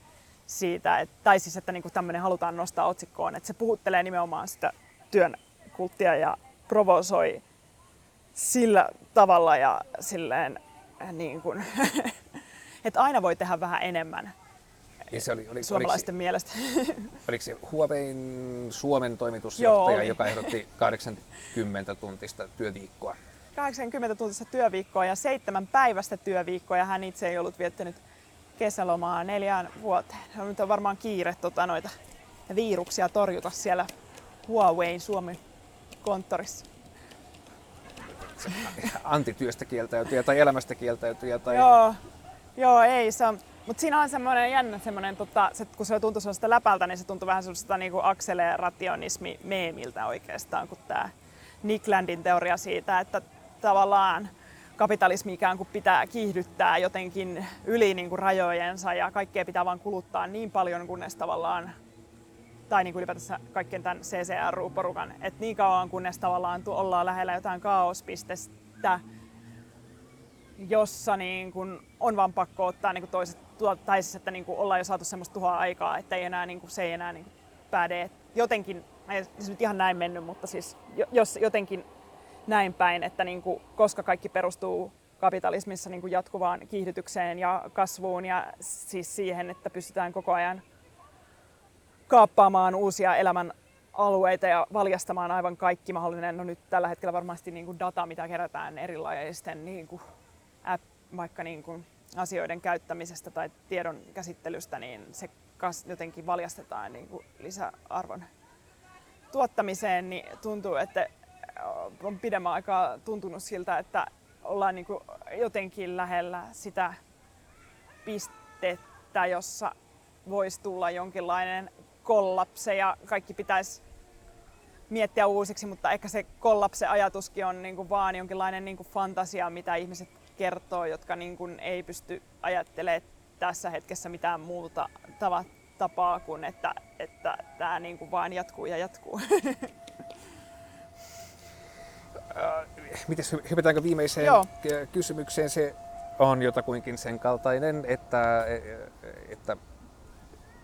siitä, että, tai siis että niin kuin tämmöinen halutaan nostaa otsikkoon, että se puhuttelee nimenomaan sitä työn kulttia ja provosoi sillä tavalla ja silleen niin kuin, että aina voi tehdä vähän enemmän ja se oli, oli, suomalaisten oliko, mielestä. Oliko se Huawein Suomen toimitusjohtaja, Joo, joka ehdotti 80 tuntista työviikkoa? 80 tuntista työviikkoa ja seitsemän päivästä työviikkoa ja hän itse ei ollut viettänyt kesälomaa neljään vuoteen. Nyt on varmaan kiire tota, noita viruksia torjuta siellä Huawein Suomen konttorissa. Antityöstä kieltäytyjä tai elämästä kieltäytyjä. Tai... Joo, Joo, ei se on, mutta siinä on semmoinen jännä semmoinen, tota, se, kun se tuntuu sellaista läpältä, niin se tuntuu vähän sellaista niinku akselerationismi meemiltä oikeastaan, kun tämä Nick Landin teoria siitä, että tavallaan kapitalismi ikään kuin pitää kiihdyttää jotenkin yli niin kuin rajojensa ja kaikkea pitää vaan kuluttaa niin paljon, kunnes tavallaan tai niin kuin ylipäätänsä kaikkien tämän CCRU-porukan, että niin kauan kunnes tavallaan ollaan lähellä jotain kaospistettä, jossa niin kun on vaan pakko ottaa niin toiset, tai siis, että niin ollaan jo saatu semmoista tuhoa aikaa, että ei enää, niin kuin, se ei enää niin päde. Jotenkin, ei se nyt ihan näin mennyt, mutta siis jos jotenkin näin päin, että niin kuin, koska kaikki perustuu kapitalismissa niin kuin jatkuvaan kiihdytykseen ja kasvuun ja siis siihen, että pystytään koko ajan kaappaamaan uusia elämän alueita ja valjastamaan aivan kaikki mahdollinen, no nyt tällä hetkellä varmasti niin kuin data, mitä kerätään erilaisten niin kuin app, vaikka niin kuin asioiden käyttämisestä tai tiedon käsittelystä, niin se jotenkin valjastetaan niin kuin lisäarvon tuottamiseen, niin tuntuu, että on pidemmän aikaa tuntunut siltä, että ollaan niin kuin jotenkin lähellä sitä pistettä, jossa voisi tulla jonkinlainen kollapse ja kaikki pitäisi miettiä uusiksi, mutta ehkä se kollapse-ajatuskin on niin kuin vaan jonkinlainen niin kuin fantasia, mitä ihmiset kertoo, jotka niin kuin ei pysty ajattelemaan tässä hetkessä mitään muuta tapaa kuin, että, että tämä niin kuin vaan jatkuu ja jatkuu. Äh, Miten hypätäänkö viimeiseen Joo. kysymykseen? Se on jotakuinkin sen kaltainen, että, että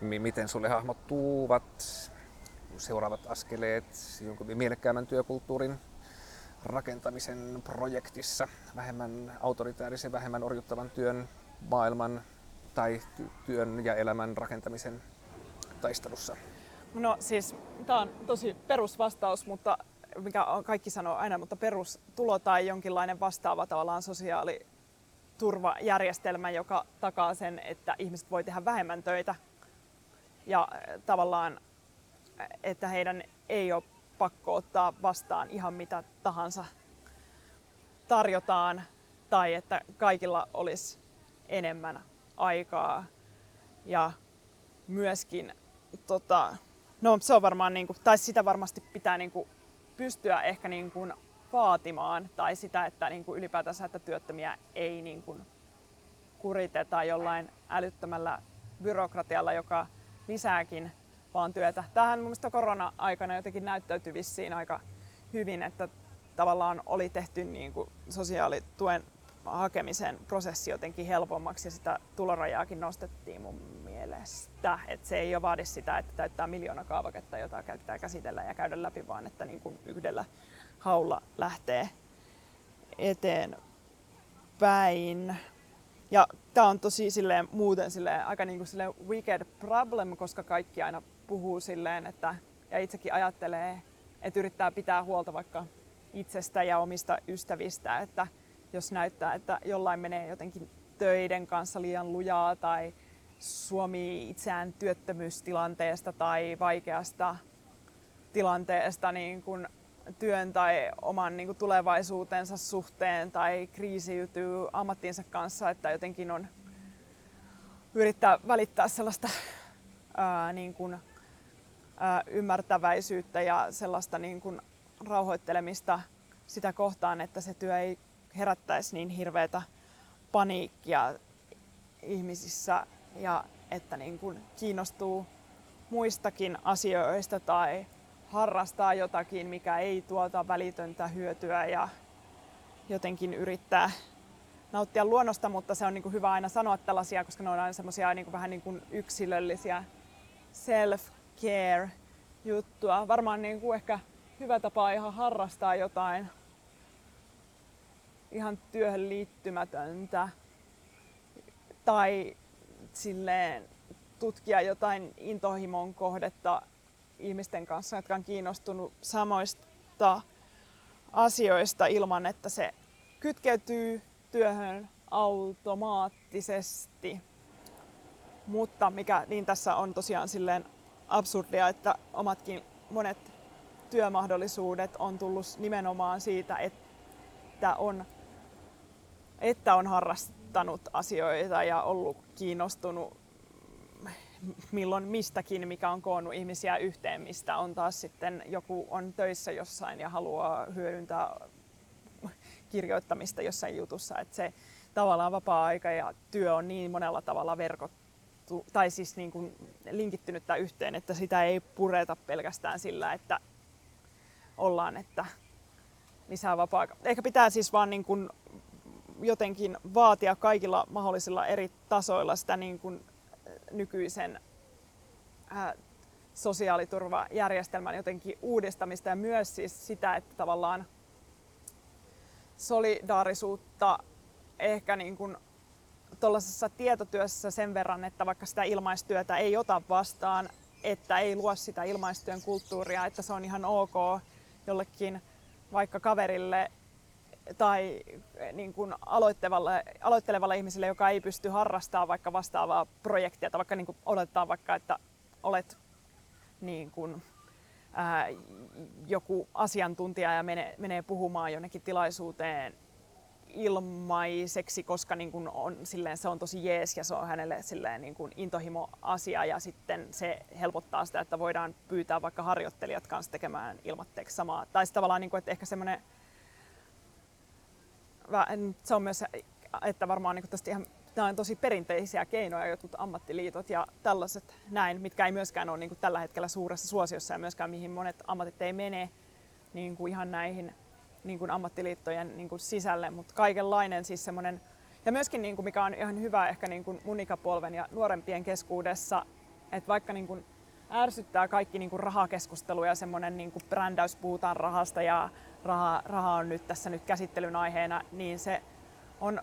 miten sulle hahmottuvat seuraavat askeleet jonkun mielekkäämmän työkulttuurin rakentamisen projektissa, vähemmän autoritäärisen, vähemmän orjuttavan työn maailman tai työn ja elämän rakentamisen taistelussa? No siis, tämä on tosi perusvastaus, mutta mikä kaikki sanoo aina, mutta perustulo tai jonkinlainen vastaava tavallaan sosiaaliturvajärjestelmä, joka takaa sen, että ihmiset voi tehdä vähemmän töitä. Ja tavallaan, että heidän ei ole pakko ottaa vastaan ihan mitä tahansa tarjotaan tai että kaikilla olisi enemmän aikaa. Ja myöskin tota, no se on varmaan niin kuin, tai sitä varmasti pitää niin kuin, pystyä ehkä niin kuin, vaatimaan tai sitä, että niin kuin, ylipäätänsä että työttömiä ei niin kuin, kuriteta jollain älyttömällä byrokratialla, joka lisääkin vaan työtä. Tähän mun mielestä korona-aikana jotenkin näyttäytyi vissiin aika hyvin, että tavallaan oli tehty niin kuin sosiaalituen hakemisen prosessi jotenkin helpommaksi ja sitä tulorajaakin nostettiin mun mielestä. Että se ei ole vaadi sitä, että täyttää miljoona kaavaketta, jota käyttää käsitellä ja käydä läpi, vaan että niin kuin yhdellä haulla lähtee eteenpäin. Ja tämä on tosi silleen, muuten silleen, aika niin kuin silleen wicked problem, koska kaikki aina puhuu silleen, että, ja itsekin ajattelee, että yrittää pitää huolta vaikka itsestä ja omista ystävistä, että jos näyttää, että jollain menee jotenkin töiden kanssa liian lujaa tai Suomi itseään työttömyystilanteesta tai vaikeasta tilanteesta niin kuin työn tai oman niin kuin tulevaisuutensa suhteen tai kriisiytyy ammattiinsa kanssa, että jotenkin on yrittää välittää sellaista ää, niin kuin, ää, ymmärtäväisyyttä ja sellaista niin kuin rauhoittelemista sitä kohtaan, että se työ ei herättäisi niin hirveätä paniikkia ihmisissä ja että niin kuin kiinnostuu muistakin asioista tai harrastaa jotakin, mikä ei tuota välitöntä hyötyä ja jotenkin yrittää nauttia luonnosta, mutta se on niin kuin hyvä aina sanoa tällaisia, koska ne on aina semmoisia niin vähän niin kuin yksilöllisiä self-care juttua. Varmaan niin kuin ehkä hyvä tapa ihan harrastaa jotain ihan työhön liittymätöntä tai silleen tutkia jotain intohimon kohdetta ihmisten kanssa, jotka on kiinnostunut samoista asioista ilman, että se kytkeytyy työhön automaattisesti. Mutta mikä niin tässä on tosiaan silleen absurdia, että omatkin monet työmahdollisuudet on tullut nimenomaan siitä, että on, että on harrastanut asioita ja ollut kiinnostunut milloin mistäkin, mikä on koonnut ihmisiä yhteen, mistä on taas sitten joku on töissä jossain ja haluaa hyödyntää kirjoittamista jossain jutussa. Että se tavallaan vapaa-aika ja työ on niin monella tavalla verkottu, tai siis niin kuin linkittynyttä yhteen, että sitä ei pureta pelkästään sillä, että ollaan, että lisää vapaa Ehkä pitää siis vaan niin kuin jotenkin vaatia kaikilla mahdollisilla eri tasoilla sitä niin kuin nykyisen äh, sosiaaliturvajärjestelmän jotenkin uudistamista ja myös siis sitä, että tavallaan solidaarisuutta ehkä niin kuin tuollaisessa tietotyössä sen verran, että vaikka sitä ilmaistyötä ei ota vastaan, että ei luo sitä ilmaistyön kulttuuria, että se on ihan ok jollekin vaikka kaverille tai niin kuin aloittelevalle, aloittelevalle ihmiselle, joka ei pysty harrastamaan vaikka vastaavaa projektia, tai vaikka niin kuin oletetaan vaikka, että olet niin kuin, ää, joku asiantuntija ja menee, menee puhumaan jonnekin tilaisuuteen ilmaiseksi, koska niin kuin on, silleen, se on tosi jees ja se on hänelle silleen, niin kuin intohimo-asia ja sitten se helpottaa sitä, että voidaan pyytää vaikka harjoittelijat kanssa tekemään ilmatteeksi samaa. Tai tavallaan, niin kuin, että ehkä semmoinen se on myös, että varmaan niin tästä ihan nämä on tosi perinteisiä keinoja, jotkut ammattiliitot ja tällaiset näin, mitkä ei myöskään ole niin kuin tällä hetkellä suuressa suosiossa ja myöskään mihin monet ammatit ei mene niin kuin ihan näihin niin kuin ammattiliittojen niin kuin sisälle, mutta kaikenlainen siis semmoinen, ja myöskin niin kuin mikä on ihan hyvä ehkä niin kuin mun ikäpolven ja nuorempien keskuudessa, että vaikka niin kuin ärsyttää kaikki niin kuin rahakeskustelu ja semmoinen niin kuin brändäys, puhutaan rahasta ja raha, raha on nyt tässä nyt käsittelyn aiheena, niin se on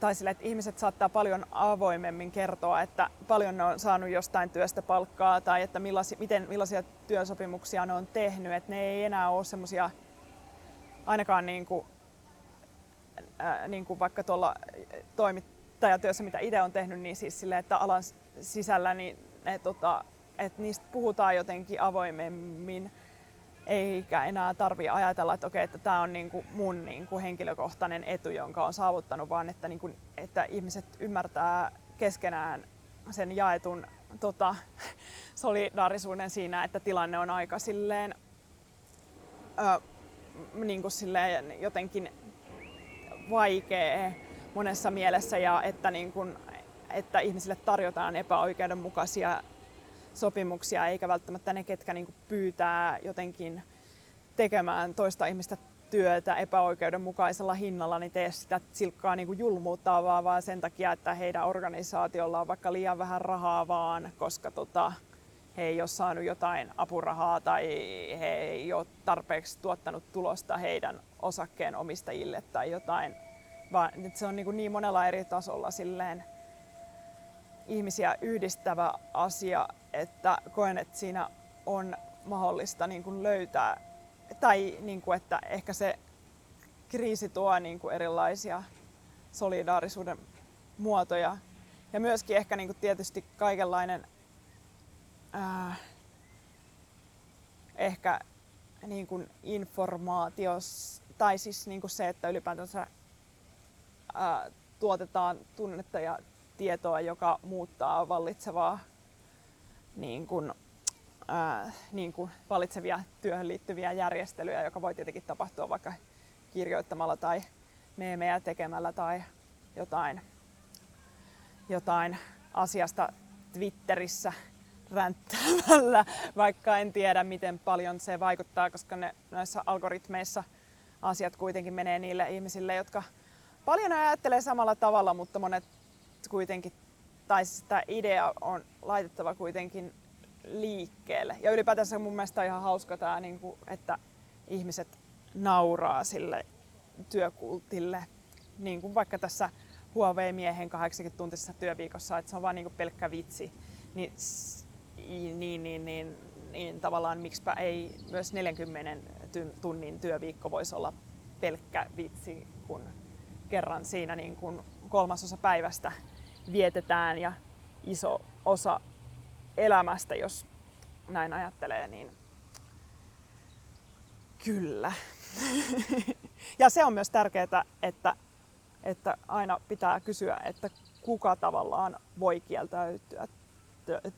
tai sille, että ihmiset saattaa paljon avoimemmin kertoa, että paljon ne on saanut jostain työstä palkkaa tai että millaisia, miten, millaisia työsopimuksia ne on tehnyt. Että ne ei enää ole semmoisia, ainakaan niin kuin, ää, niin kuin vaikka tuolla toimittajatyössä, mitä itse on tehnyt, niin siis sille, että alan sisällä niin ne, tota, että niistä puhutaan jotenkin avoimemmin eikä enää tarvi ajatella, että okei, että tämä on niin kuin mun niin kuin henkilökohtainen etu, jonka on saavuttanut, vaan että, niin kuin, että ihmiset ymmärtää keskenään sen jaetun tota, solidaarisuuden siinä, että tilanne on aika silleen, ö, niin kuin silleen jotenkin vaikea monessa mielessä ja että, niin kuin, että ihmisille tarjotaan epäoikeudenmukaisia sopimuksia, eikä välttämättä ne, ketkä niin kuin pyytää jotenkin tekemään toista ihmistä työtä epäoikeudenmukaisella hinnalla, niin tee sitä silkkaa niin kuin julmuuttavaa vaan sen takia, että heidän organisaatiolla on vaikka liian vähän rahaa vaan, koska tota, he ei ole saanut jotain apurahaa tai he ei ole tarpeeksi tuottanut tulosta heidän osakkeen omistajille tai jotain. Vaan se on niin, kuin niin monella eri tasolla silleen ihmisiä yhdistävä asia, että koen, että siinä on mahdollista niin kuin löytää, tai niin kuin, että ehkä se kriisi tuo niin kuin erilaisia solidaarisuuden muotoja. Ja myöskin ehkä niin kuin tietysti kaikenlainen ää, ehkä niin kuin informaatios, tai siis niin kuin se, että ylipäätänsä ää, tuotetaan tunnetta ja tietoa, joka muuttaa vallitsevaa niin kuin, ää, niin kuin vallitsevia työhön liittyviä järjestelyjä, joka voi tietenkin tapahtua vaikka kirjoittamalla tai meemejä tekemällä tai jotain, jotain asiasta Twitterissä ränttäämällä, vaikka en tiedä miten paljon se vaikuttaa, koska ne, näissä algoritmeissa asiat kuitenkin menee niille ihmisille, jotka paljon ajattelee samalla tavalla, mutta monet kuitenkin, tai siis tämä idea on laitettava kuitenkin liikkeelle. Ja ylipäätänsä mun mielestä on ihan hauska tämä, niin kuin, että ihmiset nauraa sille työkultille, niin kuin vaikka tässä Huawei-miehen 80-tuntisessa työviikossa, että se on vaan niin kuin pelkkä vitsi. Niin, niin, niin, niin, niin, niin tavallaan miksipä ei myös 40 tunnin työviikko voisi olla pelkkä vitsi, kun kerran siinä niin kuin kolmasosa päivästä vietetään ja iso osa elämästä, jos näin ajattelee, niin kyllä. ja se on myös tärkeää, että, että aina pitää kysyä, että kuka tavallaan voi kieltäytyä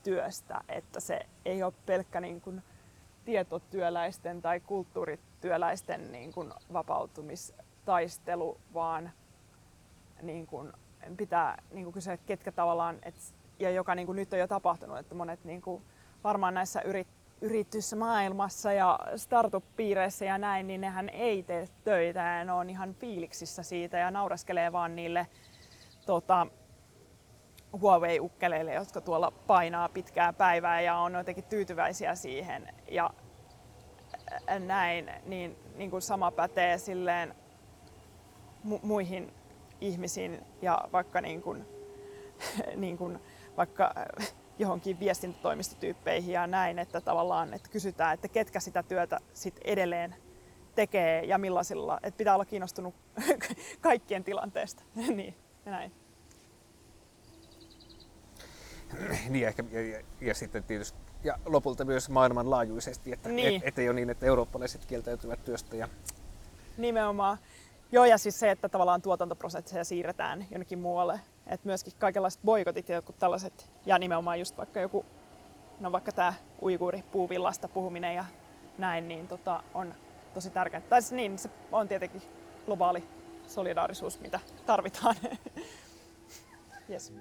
työstä, että se ei ole pelkkä niin kuin tietotyöläisten tai kulttuurityöläisten niin kuin vapautumistaistelu, vaan niin kuin pitää niin kysyä, että ketkä tavallaan, et, ja joka niin kuin nyt on jo tapahtunut, että monet niin kuin, varmaan näissä yrit, yritysmaailmassa ja startup-piireissä ja näin, niin nehän ei tee töitä ja ne on ihan fiiliksissä siitä ja nauraskelee vaan niille tota, Huawei-ukkeleille, jotka tuolla painaa pitkää päivää ja on jotenkin tyytyväisiä siihen. Ja näin, niin, niin kuin sama pätee silleen mu- muihin ihmisiin ja vaikka, niin kuin, niin kuin, vaikka johonkin viestintätoimistotyyppeihin ja näin, että tavallaan että kysytään, että ketkä sitä työtä sit edelleen tekee ja millaisilla, että pitää olla kiinnostunut kaikkien tilanteesta. niin, ja näin. niin ehkä, ja, ja, ja, sitten tietysti ja lopulta myös maailmanlaajuisesti, että niin. et, ei ole niin, että eurooppalaiset kieltäytyvät työstä. Ja... Nimenomaan. Joo, ja siis se, että tavallaan tuotantoprosesseja siirretään jonnekin muualle. Että myöskin kaikenlaiset boikotit ja jotkut tällaiset, ja nimenomaan just vaikka joku, no vaikka tämä uiguuri puuvillasta puhuminen ja näin, niin tota, on tosi tärkeää. Tai siis niin, se on tietenkin globaali solidaarisuus, mitä tarvitaan. yes.